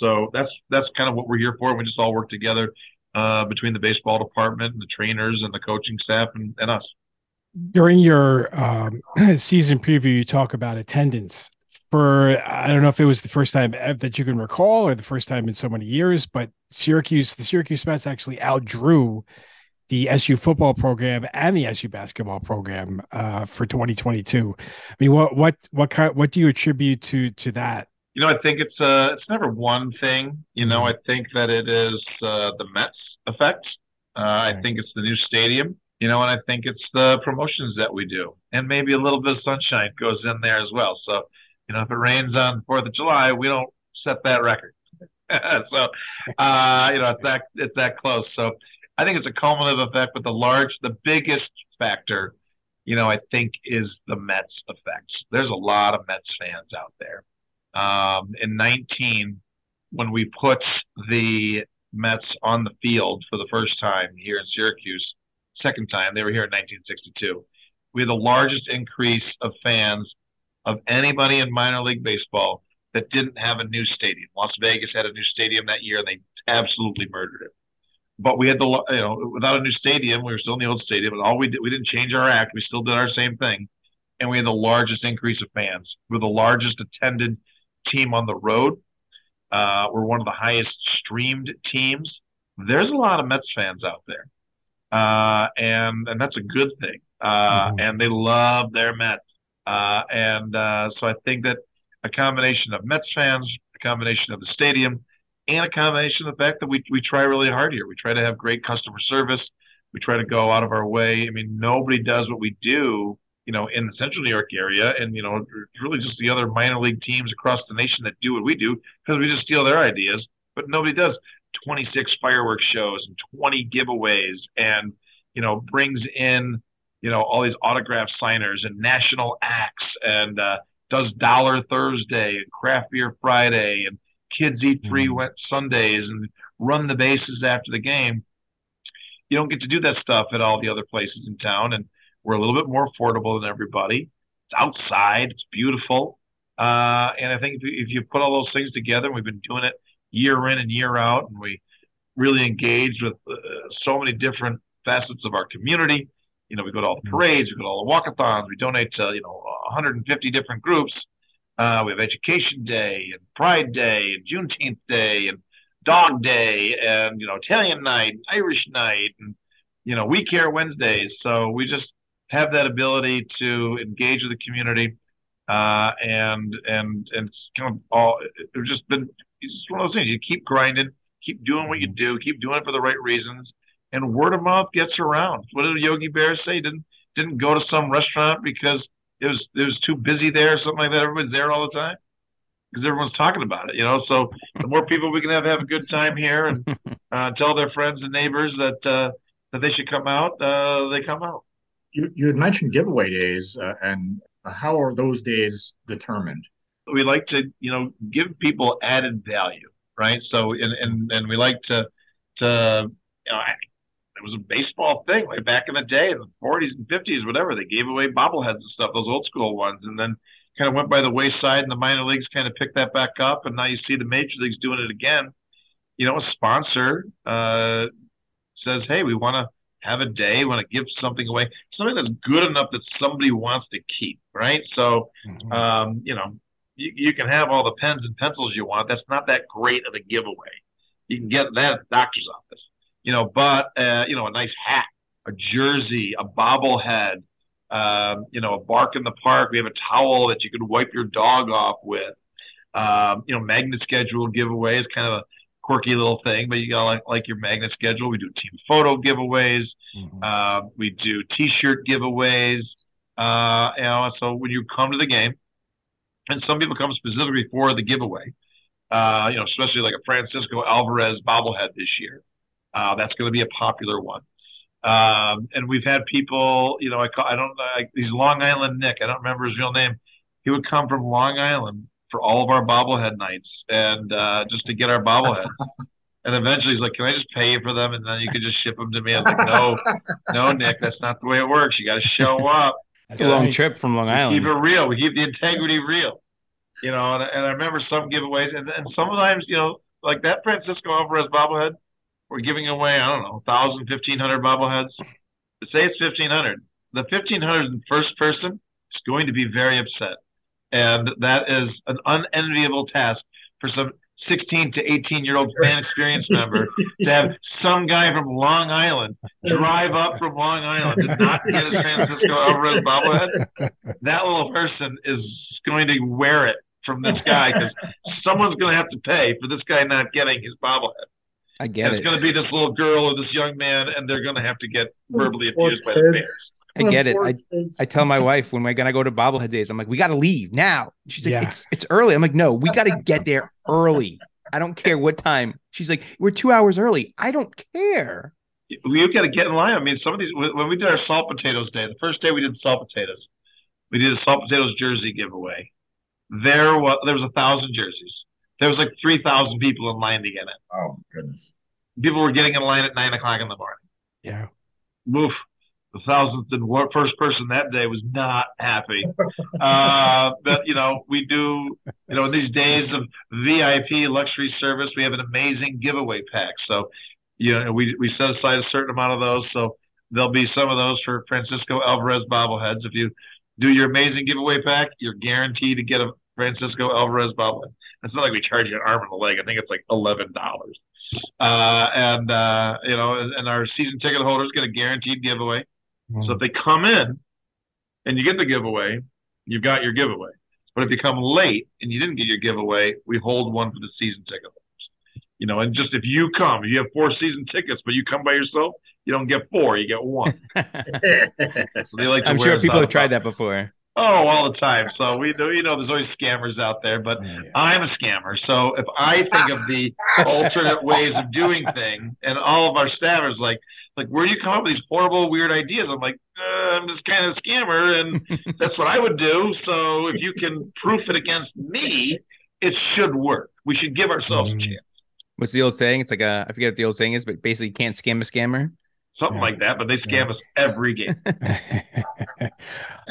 So that's that's kind of what we're here for. We just all work together uh, between the baseball department and the trainers and the coaching staff and, and us. During your um, season preview, you talk about attendance. For I don't know if it was the first time that you can recall or the first time in so many years, but Syracuse, the Syracuse Mets actually outdrew the SU football program and the SU basketball program uh, for 2022. I mean, what what what kind what do you attribute to to that? You know, I think it's uh it's never one thing. You know, I think that it is uh, the Mets effect. Uh, I think it's the new stadium. You know, and I think it's the promotions that we do, and maybe a little bit of sunshine goes in there as well. So, you know, if it rains on Fourth of July, we don't set that record. so, uh, you know, it's that it's that close. So, I think it's a cumulative effect, but the large, the biggest factor, you know, I think is the Mets effect. There's a lot of Mets fans out there. Um, in 19, when we put the Mets on the field for the first time here in Syracuse, second time they were here in 1962, we had the largest increase of fans of anybody in minor league baseball that didn't have a new stadium. Las Vegas had a new stadium that year, and they absolutely murdered it but we had the you know without a new stadium, we were still in the old stadium, and all we did we didn't change our act. We still did our same thing, and we had the largest increase of fans. We're the largest attended team on the road. Uh, we're one of the highest streamed teams. There's a lot of Mets fans out there, uh, and and that's a good thing. Uh, mm-hmm. And they love their Mets, uh, and uh, so I think that a combination of Mets fans, a combination of the stadium and a combination of the fact that we, we try really hard here. We try to have great customer service. We try to go out of our way. I mean, nobody does what we do, you know, in the central New York area. And, you know, really just the other minor league teams across the nation that do what we do because we just steal their ideas, but nobody does 26 fireworks shows and 20 giveaways and, you know, brings in, you know, all these autograph signers and national acts and, uh, does Dollar Thursday and Craft Beer Friday and kids eat free mm. wet Sundays and run the bases after the game. You don't get to do that stuff at all the other places in town, and we're a little bit more affordable than everybody. It's outside, it's beautiful, uh, and I think if you, if you put all those things together, we've been doing it year in and year out, and we really engaged with uh, so many different facets of our community. You know, we go to all the mm. parades, we go to all the walkathons, we donate to you know 150 different groups uh, we have Education Day and Pride Day and Juneteenth Day and Dog Day and you know Italian Night, Irish Night, and you know We Care Wednesdays. So we just have that ability to engage with the community, uh, and and and it's kind of all. It's just been it's just one of those things. You keep grinding, keep doing what you do, keep doing it for the right reasons, and word of mouth gets around. What did Yogi Berra say? Didn't didn't go to some restaurant because it was it was too busy there, something like that. Everybody's there all the time because everyone's talking about it, you know. So the more people we can have have a good time here and uh, tell their friends and neighbors that uh, that they should come out, uh, they come out. You you had mentioned giveaway days, uh, and how are those days determined? We like to you know give people added value, right? So and and and we like to to you know it was a baseball thing way back in the day, in the 40s and 50s, whatever. They gave away bobbleheads and stuff, those old school ones, and then kind of went by the wayside, and the minor leagues kind of picked that back up, and now you see the major leagues doing it again. You know, a sponsor uh, says, "Hey, we want to have a day, want to give something away, something that's good enough that somebody wants to keep, right?" So, mm-hmm. um, you know, you, you can have all the pens and pencils you want. That's not that great of a giveaway. You can get that at the doctor's office you know, but uh, you know, a nice hat, a jersey, a bobblehead, um, you know, a bark in the park. We have a towel that you can wipe your dog off with. Um, you know, magnet schedule giveaway is kind of a quirky little thing, but you got like, like your magnet schedule. We do team photo giveaways. Mm-hmm. Uh, we do T-shirt giveaways. Uh, you know, so when you come to the game, and some people come specifically for the giveaway. Uh, you know, especially like a Francisco Alvarez bobblehead this year. Uh, that's going to be a popular one. Um, and we've had people, you know, I call, I don't know, he's Long Island Nick. I don't remember his real name. He would come from Long Island for all of our bobblehead nights and uh, just to get our bobblehead. and eventually he's like, "Can I just pay you for them and then you can just ship them to me?" I was like, "No, no, Nick, that's not the way it works. You got to show up. It's a long trip from Long We Island. keep it real. We keep the integrity real. You know, and, and I remember some giveaways, and, and sometimes, you know, like that Francisco Alvarez bobblehead, we're giving away, I don't know, 1,000, 1,500 bobbleheads. To say it's 1,500, the 1,500 first person is going to be very upset. And that is an unenviable task for some 16 to 18 year old fan experience member to have some guy from Long Island drive up from Long Island to not get his San Francisco Alvarez bobblehead. That little person is going to wear it from this guy because someone's going to have to pay for this guy not getting his bobblehead. I get And it. it's going to be this little girl or this young man, and they're going to have to get verbally Poor abused by the kids. parents. I get it. I. I tell my wife when we're gonna go to bobblehead days, I'm like, we gotta leave now. She's like, Yeah. it's it's early. I'm like, no, we gotta get there early. I don't care what time. She's like, we're two hours early. I don't care. We've got to get in line. I mean, some of these when we did our salt potatoes day, the first day we did salt potatoes, we did a salt potatoes jersey giveaway. There was there was a thousand jerseys. There was like three thousand people in line to get it. Oh goodness. People were getting in line at nine o'clock in the morning. Yeah. Woof. The thousandth and first person that day was not happy. Uh, but you know, we do, you know, in these days of VIP luxury service, we have an amazing giveaway pack. So, you know, we, we set aside a certain amount of those. So there'll be some of those for Francisco Alvarez bobbleheads. If you do your amazing giveaway pack, you're guaranteed to get a Francisco Alvarez bobblehead. It's not like we charge you an arm and a leg. I think it's like eleven dollars. Uh, and uh, you know, and, and our season ticket holders get a guaranteed giveaway. So if mm. they come in and you get the giveaway, you've got your giveaway. But if you come late and you didn't get your giveaway, we hold one for the season ticket holders. You know, and just if you come, if you have four season tickets, but you come by yourself, you don't get four, you get one. So they like I'm sure people have tried that before. Oh, all the time. So we know, you know, there's always scammers out there, but I'm a scammer. So if I think of the alternate ways of doing things, and all of our staff is like, like, where do you come up with these horrible, weird ideas? I'm like, uh, I'm just kind of a scammer, and that's what I would do. So if you can proof it against me, it should work. We should give ourselves a Mm. chance. What's the old saying? It's like a I forget what the old saying is, but basically you can't scam a scammer. Something Yeah. like that, but they scam us every game.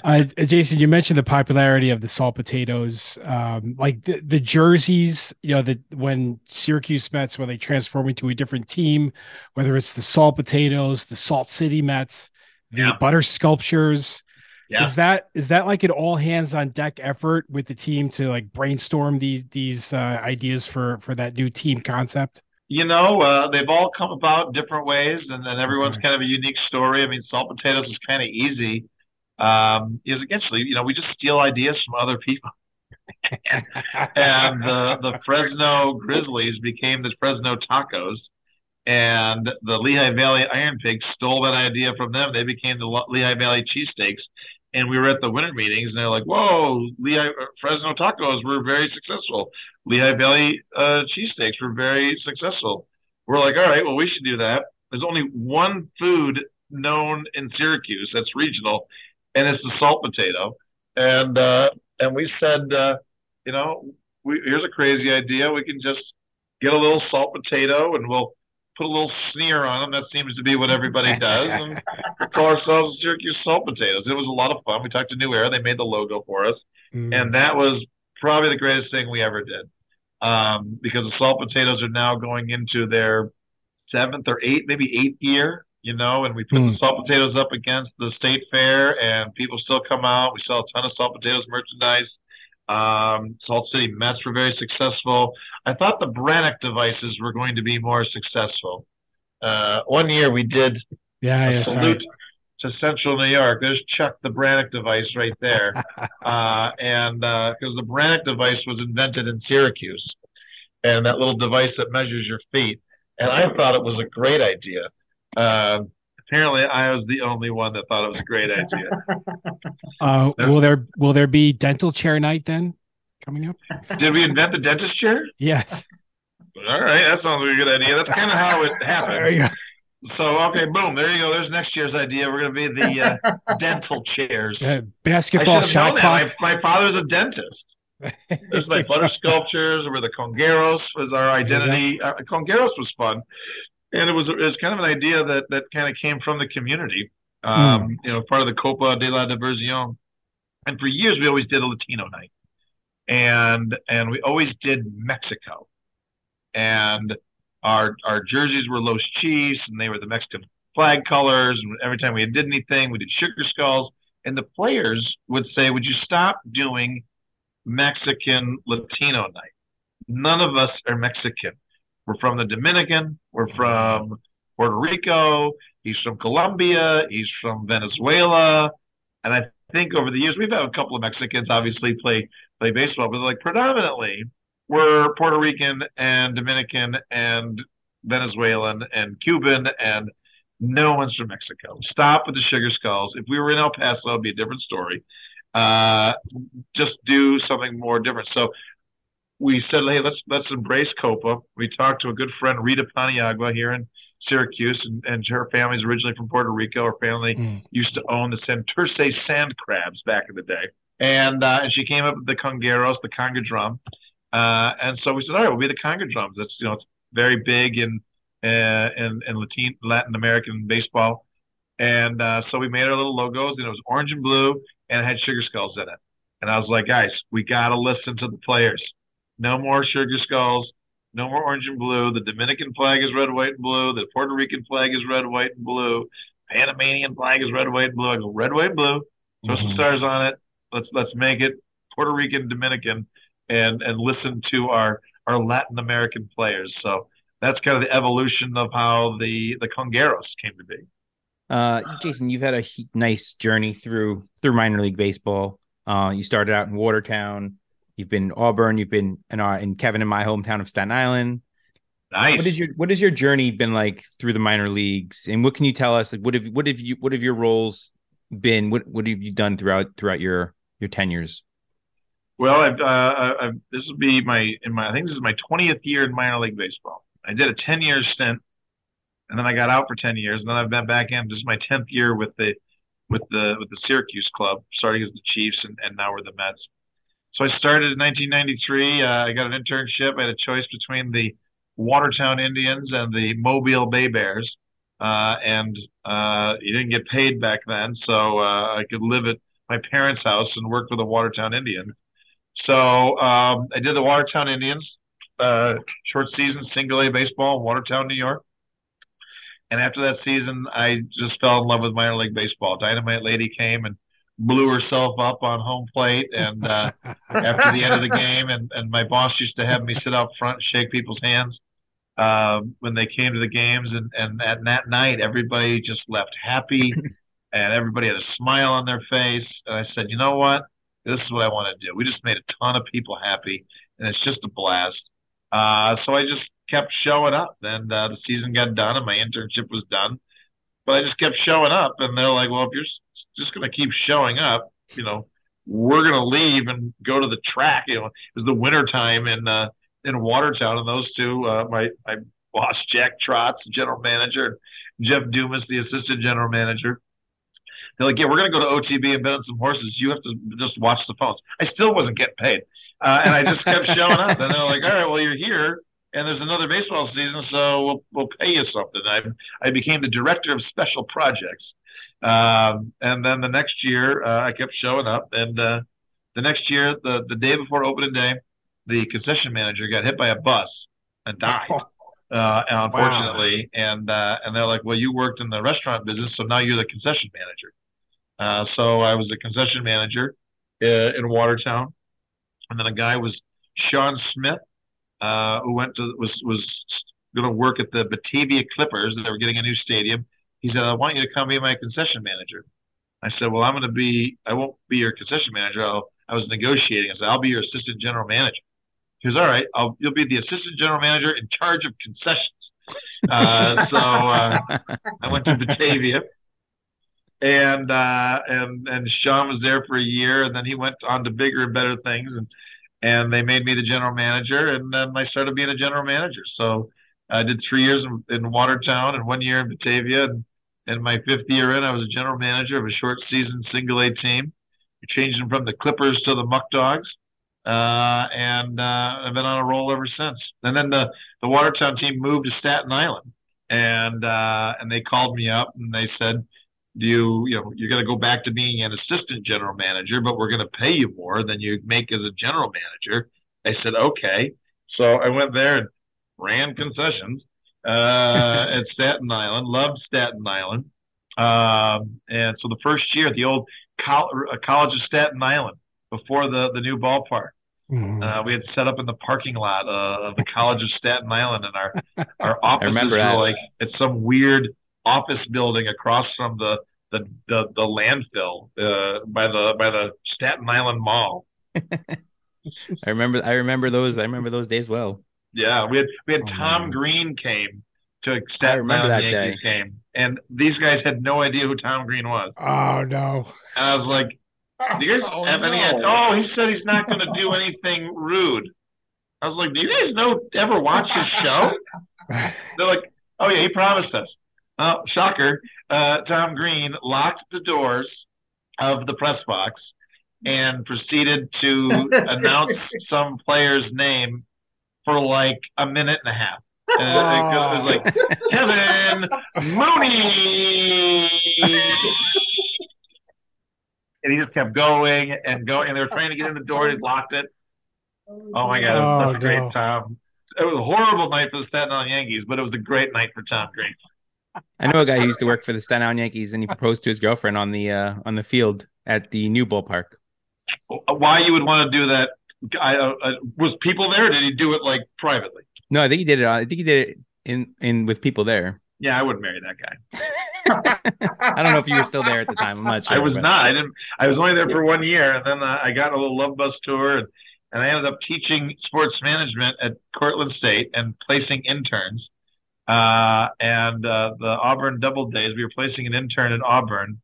uh, Jason, you mentioned the popularity of the salt potatoes, um, like the, the jerseys. You know, that when Syracuse Mets when they transform into a different team, whether it's the salt potatoes, the Salt City Mets, the Yeah. butter sculptures. Yeah. Is that is that like an all hands on deck effort with the team to like brainstorm these these uh, ideas for for that new team concept? You know, uh, they've all come about different ways, and then everyone's kind of a unique story. I mean, salt potatoes is kind of easy. Um, is essentially, you know, we just steal ideas from other people. and the the Fresno Grizzlies became the Fresno Tacos, and the Lehigh Valley Iron Pigs stole that idea from them. They became the Lehigh Valley Cheesesteaks. And we were at the winter meetings, and they're like, "Whoa, Lehigh uh, Fresno Tacos were very successful. Lehigh Valley uh, cheesesteaks were very successful." We're like, "All right, well, we should do that." There's only one food known in Syracuse that's regional, and it's the salt potato. And uh, and we said, uh, you know, we, here's a crazy idea. We can just get a little salt potato, and we'll put a little sneer on them. That seems to be what everybody does. And we call ourselves Syracuse Salt Potatoes. It was a lot of fun. We talked to New Era. They made the logo for us Mm. and that was probably the greatest thing we ever did um, because the salt potatoes are now going into their seventh or eighth, maybe eighth year, you know, and we put Hmm. the salt potatoes up against the state fair, and people still come out. We sell a ton of salt potatoes merchandise. Um, Salt City Mets were very successful. I thought the Brannock devices were going to be more successful. Uh, one year we did yeah, a yeah, salute to Central New York. There's Chuck the Brannock device right there. uh, and because the Brannock device was invented in Syracuse, and that little device that measures your feet. And I thought it was a great idea. Apparently, I was the only one that thought it was a great idea. Uh, will there will there be dental chair night then? coming up? Did we invent the dentist chair? Yes. All right, that sounds like a good idea. That's kind of how it happened. So okay, boom, there you go. There's next year's idea. We're gonna be the uh, dental chairs. Uh, basketball shot clock. My, my father's a dentist. There's like butter sculptures where the congueros was our identity. Uh, congueros was fun, and it was it was kind of an idea that that kind of came from the community. Um, You know, part of the Copa de la Diversion, and for years we always did a Latino night, and and we always did Mexico, and our our jerseys were Los Chiefs, and they were the Mexican flag colors. And every time we did anything, we did sugar skulls, and the players would say, "Would you stop doing?" Mexican Latino night. None of us are Mexican. We're from the Dominican. We're from Puerto Rico. He's from Colombia. He's from Venezuela. And I think over the years we've had a couple of Mexicans obviously play play baseball, but like predominantly we're Puerto Rican and Dominican and Venezuelan and Cuban and no one's from Mexico. Stop with the sugar skulls. If we were in El Paso, it'd be a different story uh, just do something more different. So we said, hey, let's let's embrace Copa. We talked to a good friend, Rita Paniagua, here in Syracuse, and, and her family's originally from Puerto Rico. Her family Mm. used to own the Santurce sand crabs back in the day, and uh, and she came up with the congueros, the conga drum, uh, and so we said, all right, we'll be the conga drums. That's you know, it's very big in uh, in, in Latin Latin American baseball. And uh, so we made our little logos, and it was orange and blue, and it had sugar skulls in it. And I was like, guys, we got to listen to the players. No more sugar skulls. No more orange and blue. The Dominican flag is red, white, and blue. The Puerto Rican flag is red, white, and blue. Panamanian flag is red, white, and blue. I go red, white, blue. Throw some Mhm. stars on it. Let's let's make it Puerto Rican, Dominican, and and listen to our our Latin American players. So that's kind of the evolution of how the the congueros came to be. Uh, Jason, you've had a nice journey through through minor league baseball. Uh, you started out in Watertown. You've been Auburn. You've been in, our, in Kevin in my hometown of Staten Island. Nice. What is your what has your journey been like through the minor leagues? And what can you tell us? Like, what have what have you what have your roles been? What what have you done throughout throughout your your tenures? Well, I've, uh, I've, this will be my in my I think this is my 20th year in minor league baseball. I did a 10 year stint, and then I got out for 10 years, and then I've been back in. This is my 10th year with the with the with the Syracuse club, starting as the Chiefs, and, and now we're the Mets. So I started in 1993. Uh, I got an internship. I had a choice between the Watertown Indians and the Mobile Bay Bears, uh, and uh, you didn't get paid back then, so uh, I could live at my parents' house and work for the Watertown Indians. So um, I did the Watertown Indians, uh, short season, single A baseball Watertown, New York. And after that season, I just fell in love with minor league baseball. Dynamite Lady came and blew herself up on home plate, and uh, after the end of the game, and, and my boss used to have me sit out front and shake people's hands um, when they came to the games, and and at that night, everybody just left happy, and everybody had a smile on their face. And I said, you know what? This is what I want to do. We just made a ton of people happy, and it's just a blast. Uh, so I just kept showing up, and uh, the season got done, and my internship was done. But I just kept showing up, and they're like, "Well, if you're just going to keep showing up, you know, we're going to leave and go to the track." You know, it was the winter time in uh, in Watertown, and those two, uh, my my boss Jack Trotz, general manager, and Jeff Dumas, the assistant general manager. They're like, yeah, we're going to go to OTB and bet on some horses. You have to just watch the phones. I still wasn't getting paid. Uh, and I just kept showing up. And they're like, all right, well, you're here. And there's another baseball season, so we'll, we'll pay you something. I, I became the director of special projects. Um, and then the next year, uh, I kept showing up. And uh, the next year, the, the day before opening day, the concession manager got hit by a bus and died. Uh, unfortunately, and uh, and they're like, well, you worked in the restaurant business, so now you're the concession manager. Uh, so I was a concession manager uh, in Watertown, and then a guy was Sean Smith, uh, who went to was was going to work at the Batavia Clippers. They were getting a new stadium. He said, "I want you to come be my concession manager." I said, "Well, I'm going to be. I won't be your concession manager. I'll, I was negotiating. I said, I'll be your assistant general manager." He goes, "All right. I'll, you'll be the assistant general manager in charge of concessions." Uh, so uh, I went to Batavia, and uh, and and Sean was there for a year, and then he went on to bigger and better things. And and they made me the general manager, and then I started being a general manager. So I did three years in, in Watertown and one year in Batavia, and in my fifth year in, I was a general manager of a short season single A team. We changed them from the Clippers to the Muck Dogs, uh, and uh, I've been on a roll ever since. And then the the Watertown team moved to Staten Island, and uh, and they called me up and they said, "Do you you know you're going to go back to being an assistant general manager, but we're going to pay you more than you make as a general manager." I said, "Okay." So I went there and ran concessions uh, at Staten Island. Loved Staten Island. Um, and so the first year at the old Col- uh, College of Staten Island before the the new ballpark. Mm-hmm. Uh, we had set up in the parking lot uh, of the College of Staten Island, and our our offices were that. like at some weird office building across from the the the, the landfill uh, by the by the Staten Island Mall. I remember I remember those I remember those days well. Yeah, we had we had oh, Tom man. Green came to Staten Island Yankees day. game, and these guys had no idea who Tom Green was. Oh no! And I was like, "Do you guys oh, have no. any?" Oh, he said he's not going to do anything rude. I was like, "Do you guys know ever watch his show?" They're like, "Oh yeah, he promised us." Oh, shocker! Uh, Tom Green locked the doors of the press box and proceeded to announce some player's name for like a minute and a half. And it, it was like Kevin Mooney. and he just kept going and going, and they were trying to get in the door. He locked it. Oh my god, oh, that's a great time. It was a horrible night for the Staten Island Yankees, but it was a great night for Tom Green. I know a guy who used to work for the Staten Island Yankees, and he proposed to his girlfriend on the uh, on the field at the new ballpark. Why you would want to do that I, uh, uh, was people there? did he do it like privately? No, I think he did it. I think he did it in in with people there. Yeah, I wouldn't marry that guy. I don't know if you were still there at the time. I'm not sure. I was but... not. I didn't. I was only there for one year, and then uh, I got a little love bus tour, and, and I ended up teaching sports management at Cortland State and placing interns. Uh, and uh, the Auburn Double Days, we were placing an intern at Auburn,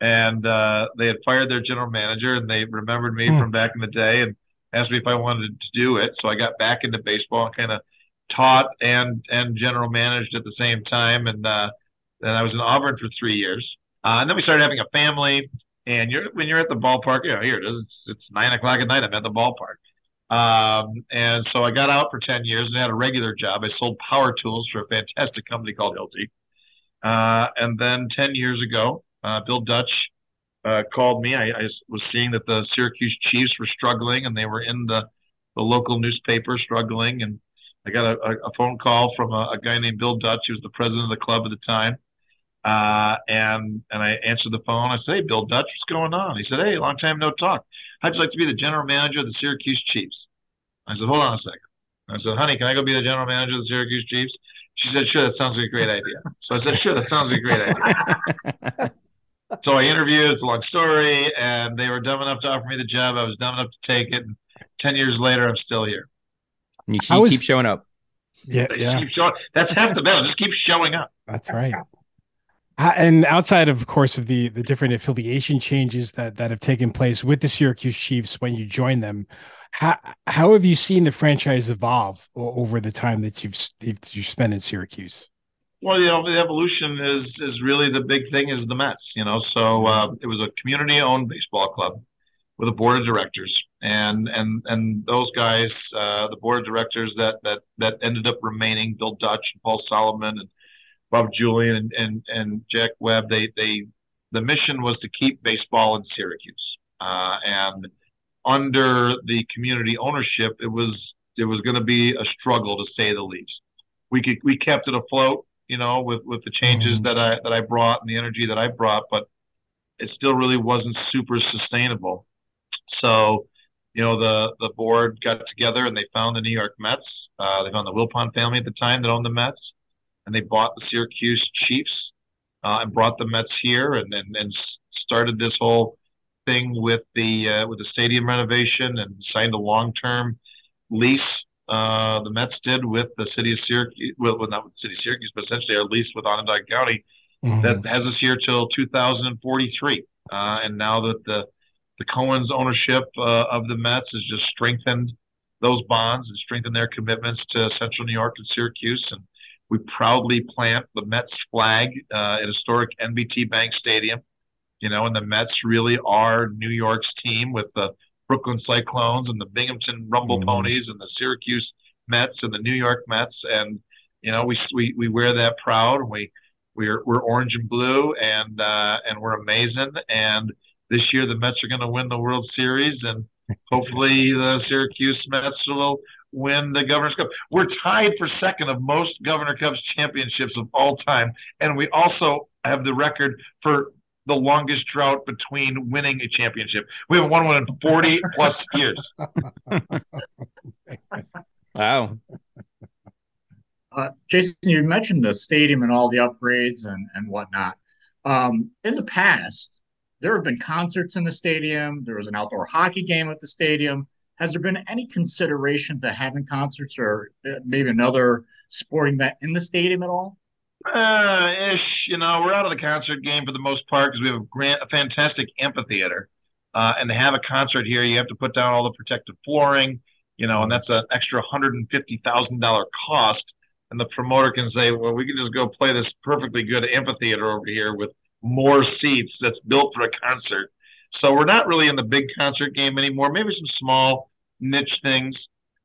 and uh, they had fired their general manager, and they remembered me mm. from back in the day, and asked me if I wanted to do it. So I got back into baseball and kind of taught and and general managed at the same time. And uh, then I was in Auburn for three years. Uh, and then we started having a family. And you're when you're at the ballpark, you know, here it is. It's, it's nine o'clock at night. I'm at the ballpark. Um, and so I got out for 10 years and had a regular job. I sold power tools for a fantastic company called Hilti. Uh, and then 10 years ago, uh, Bill Dutch uh, called me. I, I, was seeing that the Syracuse Chiefs were struggling, and they were in the the local newspaper struggling. And I got a, a phone call from a, a, guy named Bill Dutch, who was the president of the club at the time. Uh, and and I answered the phone. I said, "Hey, Bill Dutch, what's going on?" He said, "Hey, long time no talk. How'd you like to be the general manager of the Syracuse Chiefs?" I said, "Hold on a second. I said, "Honey, can I go be the general manager of the Syracuse Chiefs?" She said, "Sure, that sounds like a great idea." So I said, "Sure, that sounds like a great idea." so I interviewed. It's a long story, and they were dumb enough to offer me the job. I was dumb enough to take it. And Ten years later, I'm still here. And you keep, was, keep showing up. Yeah, yeah. Showing, that's half the battle. Just keep showing up. That's right. And outside, of course, of the the different affiliation changes that that have taken place with the Syracuse Chiefs when you join them, how how have you seen the franchise evolve over the time that you've you've spent in Syracuse? Well, you know, the evolution is is really the big thing is the Mets. You know, so uh, it was a community-owned baseball club with a board of directors, and and and those guys, uh, the board of directors that that that ended up remaining, Bill Dutch and Paul Solomon and Bob Julian and and, and Jack Webb, they they the mission was to keep baseball in Syracuse, uh, and under the community ownership, it was it was going to be a struggle to say the least. We could we kept it afloat you know, with with the changes mm-hmm. that I that I brought and the energy that I brought, but it still really wasn't super sustainable. So, you know, the the board got together and they found the New York Mets. Uh, they found the Wilpon family at the time that owned the Mets, and they bought the Syracuse Chiefs uh, and brought the Mets here, and, and and started this whole thing with the uh, with the stadium renovation and signed a long term lease uh, the Mets did with the city of Syracuse, well, not with the city of Syracuse, but essentially our lease with Onondaga County mm-hmm. that has us here till 2043. Uh, and now that the the Cohen's ownership uh, of the Mets has just strengthened those bonds and strengthened their commitments to Central New York and Syracuse. And we proudly plant the Mets flag uh, at historic NBT Bank Stadium. You know, and the Mets really are New York's team with the Brooklyn Cyclones and the Binghamton Rumble mm-hmm. Ponies and the Syracuse Mets and the New York Mets. And you know, we we we wear that proud. We we're we're orange and blue, and uh, and we're amazing. And this year, the Mets are going to win the World Series, and hopefully, the Syracuse Mets will win the Governor's Cup. We're tied for second of most Governor Cups championships of all time, and we also have the record for the longest drought between winning a championship. We haven't won one in 40 plus years. wow. Uh, Jason, you mentioned the stadium and all the upgrades and, and whatnot. Um, in the past, there have been concerts in the stadium. There was an outdoor hockey game at the stadium. Has there been any consideration to having concerts or uh, maybe another sporting event in the stadium at all? Uh, ish. You know, we're out of the concert game for the most part because we have a, grand, a fantastic amphitheater. Uh, and to have a concert here, you have to put down all the protective flooring, you know, and that's an extra $150,000 cost and the promoter can say, well, we can just go play this perfectly good amphitheater over here with more seats that's built for a concert. So we're not really in the big concert game anymore. Maybe some small niche things.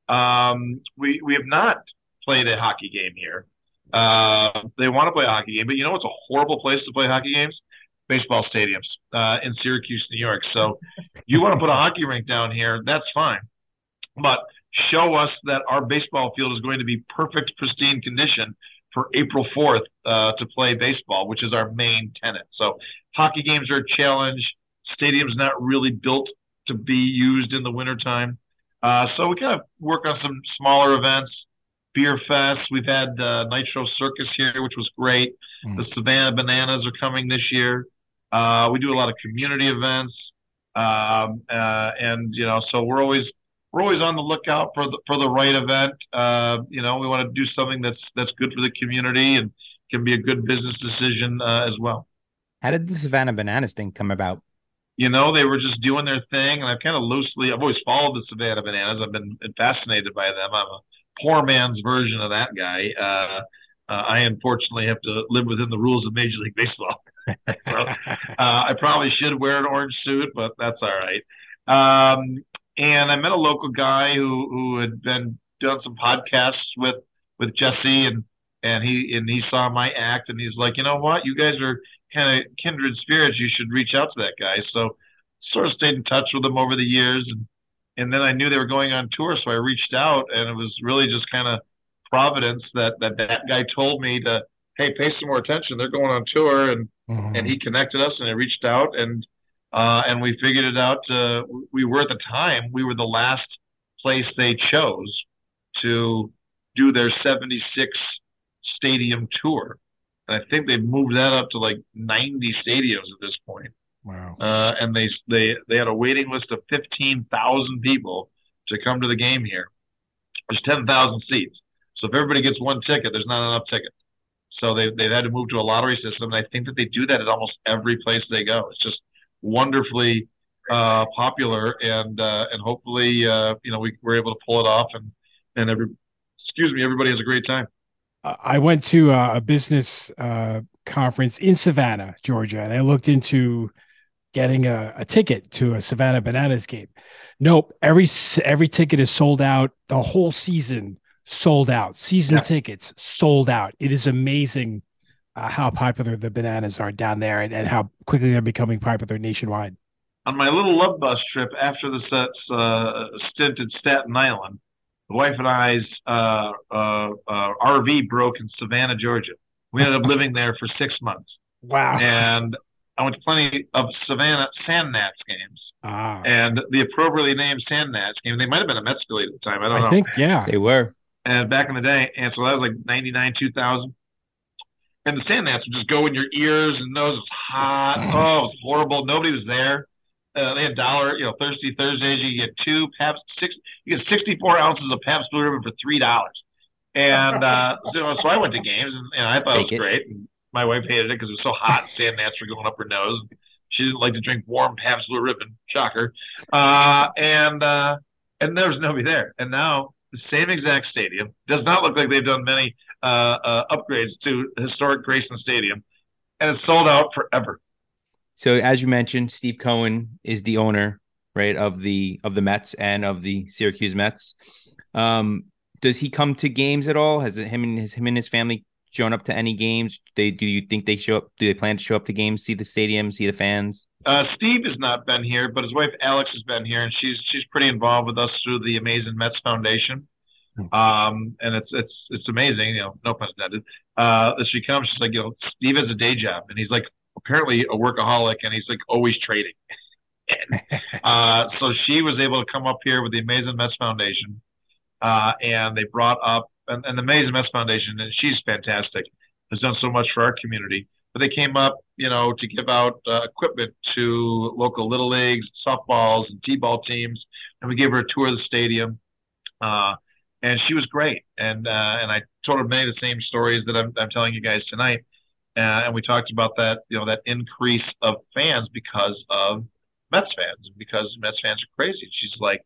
Um, we we have not played a hockey game here. Uh, they want to play a hockey game, but you know what's a horrible place to play hockey games? Baseball stadiums uh, in Syracuse, New York. So you want to put a hockey rink down here, that's fine. But show us that our baseball field is going to be perfect, pristine condition for April 4th uh, to play baseball, which is our main tenant. So hockey games are a challenge. Stadium's not really built to be used in the wintertime. Uh, so we kind of work on some smaller events, beer fest. We've had uh, Nitro Circus here, which was great. Mm. The Savannah Bananas are coming this year. Uh, we do a lot of community events. Um, uh, and, you know, so we're always we're always on the lookout for the for the right event. Uh, you know, we want to do something that's that's good for the community and can be a good business decision uh, as well. How did the Savannah Bananas thing come about? You know, they were just doing their thing, and I've kind of loosely, I've always followed the Savannah Bananas. I've been fascinated by them. I'm a poor man's version of that guy. Uh, uh I unfortunately have to live within the rules of Major League Baseball. so, uh, I probably should wear an orange suit, but that's all right. Um, and I met a local guy who who had been doing some podcasts with with Jesse and and he and he saw my act and he's like, you know what, you guys are kind of kindred spirits. You should reach out to that guy. So sort of stayed in touch with him over the years and and then I knew they were going on tour, so I reached out and it was really just kind of providence that that that guy told me to hey pay some more attention. They're going on tour and mm-hmm. and he connected us and I reached out and uh, and we figured it out. Uh, we were at the time, we were the last place they chose to do their 76 stadium tour. And I think they've moved that up to like 90 stadiums at this point. Wow. Uh, and they, they, they had a waiting list of 15,000 people to come to the game here. There's 10,000 seats. So if everybody gets one ticket, there's not enough tickets. So they, they've had to move to a lottery system. And I think that they do that at almost every place they go. It's just wonderfully uh, popular, and uh, and hopefully uh, you know we were able to pull it off, and and every excuse me, everybody has a great time. I went to a business uh, conference in Savannah, Georgia, and I looked into getting a, a, ticket to a Savannah Bananas game. Nope, every every ticket is sold out. The whole season sold out. Season yeah. tickets sold out. It is amazing uh, how popular the bananas are down there and, and how quickly they're becoming popular nationwide. On my little love bus trip after the uh, stint at Staten Island, the wife and I's uh, uh, uh RV broke in Savannah, Georgia. We ended up living there for six months. Wow. And I went to plenty of Savannah Sand Gnats games. Ah. And the appropriately named Sand Gnats game, they might have been a Mets affiliate at the time. I don't I know. I think, yeah. They were. And back in the day, and so that was like 99, 2000 and the sand gnats would just go in your ears and nose. It was hot. Mm. Oh, it was horrible. Nobody was there. Uh, they had dollar, you know, Thursday Thursdays. You get two Pabst six. You get sixty four ounces of Pabst Blue Ribbon for three dollars. And uh, so, so I went to games and, and I thought Take it was it. great. And my wife hated it because it was so hot. Sand gnats were going up her nose. She didn't like to drink warm Pabst Blue Ribbon. Shocker. Uh, and uh, and there was nobody there. And now the same exact stadium does not look like they've done many uh, uh, upgrades to historic Grayson Stadium, and it's sold out forever. So as you mentioned, Steve Cohen is the owner, right, of the of the Mets and of the Syracuse Mets. Um, does he come to games at all? Has him and his him and his family shown up to any games? They do you think they show up? Do they plan to show up to games, see the stadium, see the fans? Uh, Steve has not been here, but his wife Alex has been here, and she's she's pretty involved with us through the Amazing Mets Foundation. Hmm. Um, and it's it's it's amazing, you know, no pun intended. Uh, she comes, she's like, you know, Steve has a day job, and he's like apparently a workaholic, and he's like always trading. and, uh, so she was able to come up here with the Amazing Mets Foundation, uh, and they brought up and, and the Amazing Mets Foundation, and she's fantastic, has done so much for our community. But they came up, you know, to give out uh, equipment to local little leagues, softballs, and t-ball teams, and we gave her a tour of the stadium. Uh, and she was great. And uh, and I told her many of the same stories that I'm, I'm telling you guys tonight. Uh, and we talked about that, you know, that increase of fans because of Mets fans, because Mets fans are crazy. She's like,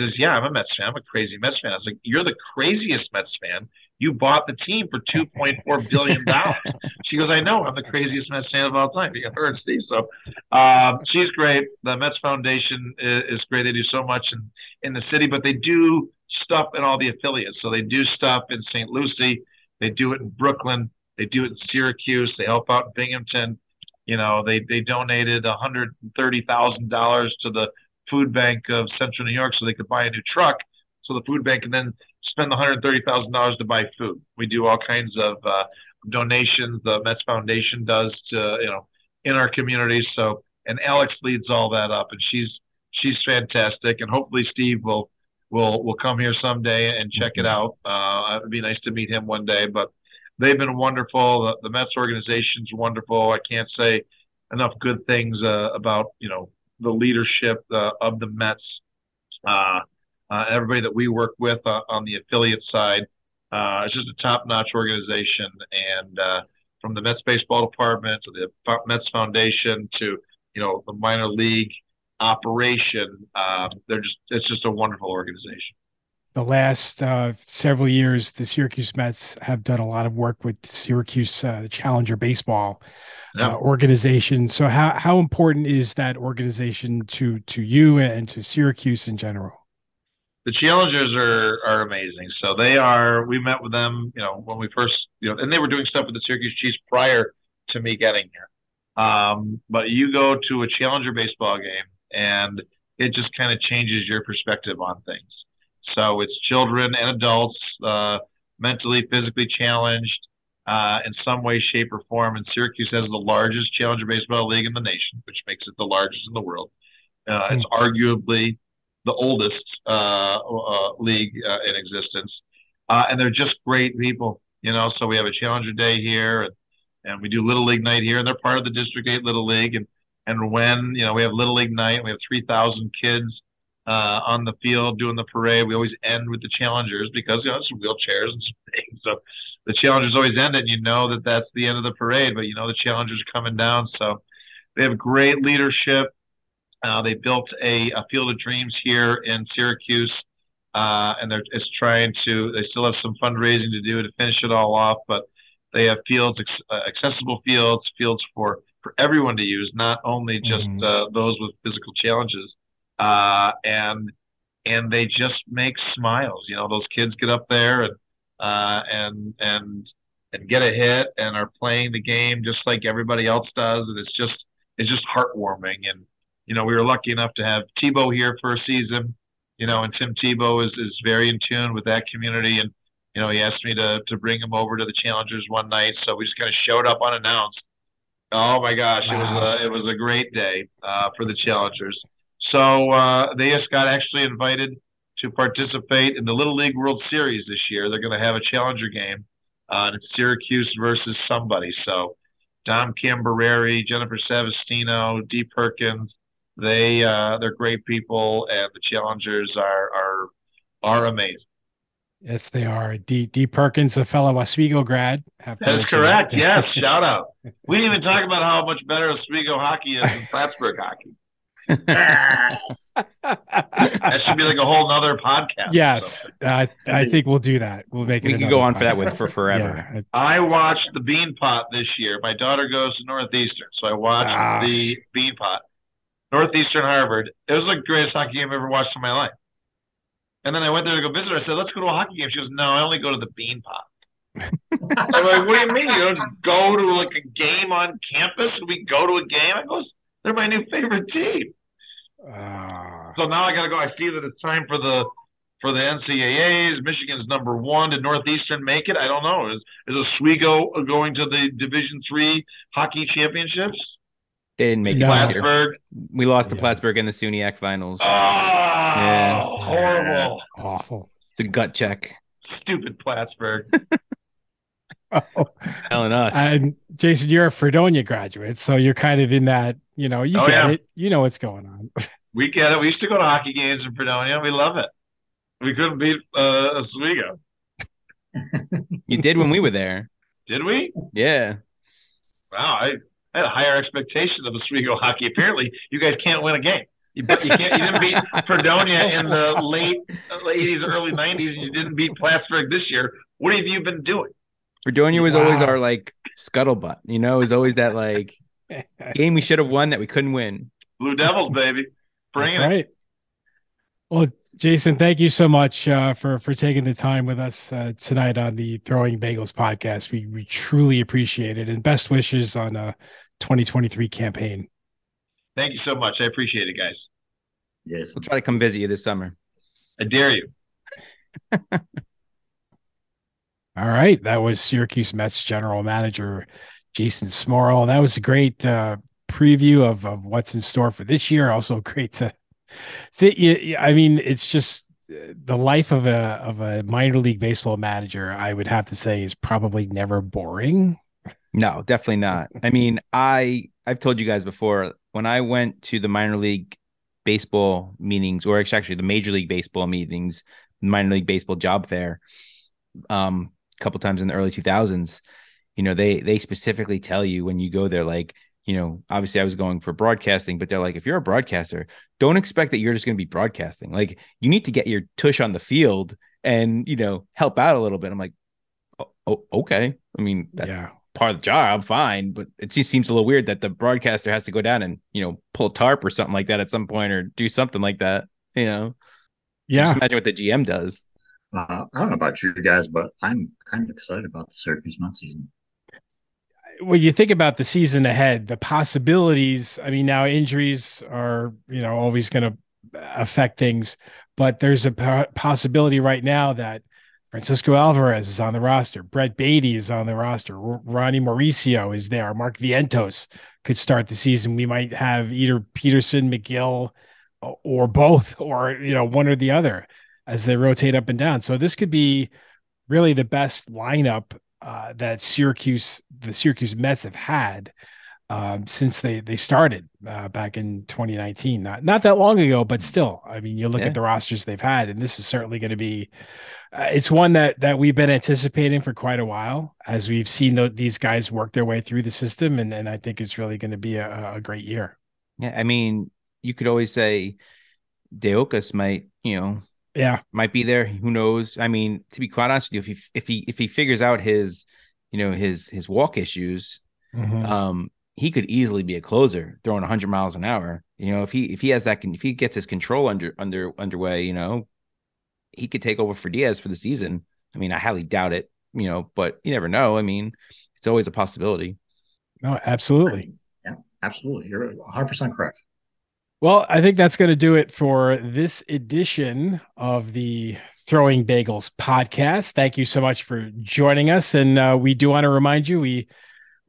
says, "Yeah, I'm a Mets fan. I'm a crazy Mets fan." I was like, "You're the craziest Mets fan. You bought the team for 2.4 billion dollars." she goes, "I know. I'm the craziest Mets fan of all time." You and Steve. So um, she's great. The Mets Foundation is, is great. They do so much in in the city, but they do stuff in all the affiliates. So they do stuff in St. Lucie. They do it in Brooklyn. They do it in Syracuse. They help out in Binghamton. You know, they they donated $130,000 to the food bank of Central New York so they could buy a new truck. So the food bank can then spend the $130,000 to buy food. We do all kinds of uh, donations. The Mets Foundation does to you know in our community. So and Alex leads all that up, and she's she's fantastic. And hopefully Steve will will will come here someday and check it out. Uh, it'd be nice to meet him one day. But they've been wonderful. The, the Mets organization's wonderful. I can't say enough good things uh, about you know the leadership uh, of the Mets, uh, uh, everybody that we work with uh, on the affiliate side. Uh, it's just a top-notch organization, and from the Mets baseball department to the Mets Foundation to you know the minor league operation, um, they're just it's just a wonderful organization the last uh, several years, the Syracuse Mets have done a lot of work with Syracuse uh, Challenger Baseball uh, organization. So, how how important is that organization to to you and to Syracuse in general? The Challengers are are amazing. So they are. We met with them, you know, when we first, you know, and they were doing stuff with the Syracuse Chiefs prior to me getting here. Um, but you go to a Challenger baseball game, and it just kind of changes your perspective on things so it's children and adults, uh, mentally, physically challenged uh, in some way, shape, or form. And Syracuse has the largest challenger baseball league in the nation, which makes it the largest in the world. Uh, It's hmm. arguably the oldest uh, uh, league uh, in existence. and they're just great people, you know. So we have a challenger day here, and, and we do Little League night here, and they're part of the District 8 Little League. And, and when, you know, we have Little League night, we have 3,000 kids uh, on the field doing the parade. We always end with the challengers because you know some wheelchairs and some things. So the challengers always end it. And you know that that's the end of the parade, but you know the challengers are coming down. So they have great leadership. Uh, they built a, a field of dreams here in Syracuse, uh, and they're it's trying to. They still have some fundraising to do to finish it all off, but they have fields, uh, accessible fields, fields for for everyone to use, not only just mm-hmm. uh, those with physical challenges uh, and and they just make smiles. You know, those kids get up there and uh, and and and get a hit and are playing the game just like everybody else does, and it's just it's just heartwarming. And you know, we were lucky enough to have Tebow here for a season. You know, and Tim Tebow is is very in tune with that community, and you know, he asked me to to bring him over to the Challengers one night, so we just kind of showed up unannounced. Oh my gosh, wow. it was a, it was a great day uh, for the Challengers. So uh, they just got actually invited to participate in the Little League World Series this year. They're going to have a challenger game, uh, it's Syracuse versus somebody. So Dom Cambareri, Jennifer Savastino, Dee Perkins, they uh, they're great people, and the challengers are are are amazing. Yes, they are. D. D. Perkins, a fellow Oswego grad. That's correct. yes, shout out. We didn't even talk about how much better Oswego hockey is than Plattsburgh hockey. Yes. That should be like a whole nother podcast. yes, something. uh, I think we'll do that. We'll make it. We can go on for that with for forever. Yeah. I watched the Bean Pot this year. My daughter goes to Northeastern, so I watched Ah. the Bean Pot. Northeastern Harvard. It was like the greatest hockey game I've ever watched in my life. And then I went there to go visit her. I said, let's go to a hockey game. She goes, no, I only go to the Bean Pot. I'm like, what do you mean? You don't go to like a game on campus? We go to a game? I goes, they're my new favorite team. Ah. So now I got to go. I see that it's time for the for the NCAAs. Michigan's number one. Did Northeastern make it? I don't know. Is is Oswego going to the Division three hockey championships? They didn't make it No. this year. Plattsburgh. We lost to Yeah. Plattsburgh in the SUNYAC finals. Oh, Yeah. horrible! awful. It's a gut check. Stupid Plattsburgh. Oh. Telling us. And Jason, you're a Fredonia graduate, so you're kind of in that. You know, you Oh, get yeah. it. You know what's going on. We get it. We used to go to hockey games in Fredonia. We love it. We couldn't beat uh, Oswego, you did when we were there. did we? Yeah. Wow, I, I had a higher expectation of Oswego hockey. Apparently, you guys can't win a game. You, but you can't. You didn't beat Fredonia in the late eighties, early nineties. You didn't beat Plattsburgh this year. What have you been doing? Fredonia was always our like scuttlebutt. You know, it was always that like game we should have won that we couldn't win. Blue Devils, baby, bring That's it. right. Well, Jason, thank you so much uh, for for taking the time with us uh, tonight on the Throwing Bagels podcast. We we truly appreciate it, and best wishes on a 2023 campaign. Thank you so much. I appreciate it, guys. Yes. We'll try to come visit you this summer. I dare you. All right, that was Syracuse Mets general manager Jason Smorol. That was a great uh, preview of of what's in store for this year. Also, great to see. I mean, it's just uh, the life of a of a minor league baseball manager. I would have to say is probably never boring. No, definitely not. I mean, I I've told you guys before when I went to the minor league baseball meetings, or actually the major league baseball meetings, minor league baseball job fair, um, couple times in the early two thousands. You know, they they specifically tell you when you go there, like, you know, obviously I was going for broadcasting, but they're like, if you're a broadcaster, don't expect that you're just going to be broadcasting. Like, you need to get your tush on the field and you know help out a little bit. I'm like, oh, oh okay. I mean, yeah, part of the job, fine. But it just seems a little weird that the broadcaster has to go down and you know pull tarp or something like that at some point, or do something like that. You know, yeah. Just imagine what the GM does. Uh, I don't know about you guys, but I'm kind of excited about the Syracuse Mets season. when you think about the season ahead, the possibilities, I mean, now injuries are, you know, always going to affect things, but there's a possibility right now that Francisco Alvarez is on the roster, Brett Baty is on the roster, Ronnie Mauricio is there, Mark Vientos could start the season. We might have either Peterson, Megill, or both, or, you know, one or the other as they rotate up and down. So this could be really the best lineup uh, that Syracuse, the Syracuse Mets have had um, since they they started uh, back in 2019. Not not that long ago, but still, I mean, you look Yeah. at the rosters they've had, and this is certainly going to be. Uh, it's one that that we've been anticipating for quite a while, as we've seen these guys work their way through the system, and and I think it's really going to be a, a great year. Yeah, I mean, you could always say de Oca's might, you know, Yeah, might be there. Who knows? I mean, to be quite honest with you, if he if he if he figures out his, you know, his his walk issues, Mhm. um, he could easily be a closer throwing 100 miles an hour. You know, if he if he has that, con- if he gets his control under under underway, you know, he could take over for Diaz for the season. I mean, I highly doubt it. You know, but you never know. I mean, it's always a possibility. no, absolutely. Yeah, absolutely. You're 100% correct. Well, I think that's going to do it for this edition of the Throwing Bagels podcast. Thank you so much for joining us, and uh, we do want to remind you we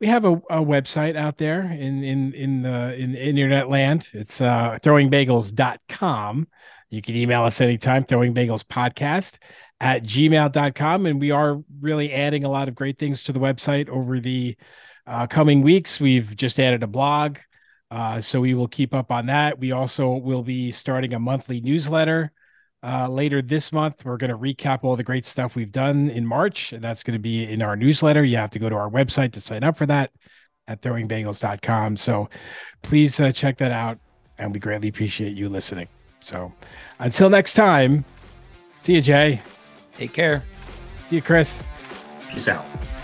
we have a, a website out there in in in the in internet land. It's uh, throwingbagels.com. You can email us anytime, Throwing Bagels Podcast at gmail.com. And we are really adding a lot of great things to the website over the uh, coming weeks. We've just added a blog. Uh, so we will keep up on that. We also will be starting a monthly newsletter uh, later this month. We're going to recap all the great stuff we've done in March. And that's going to be in our newsletter. You have to go to our website to sign up for that at throwingbagels.com. So please uh, check that out. and we greatly appreciate you listening. So until next time, see you, Jay. Take care. See you, Chris. Peace out.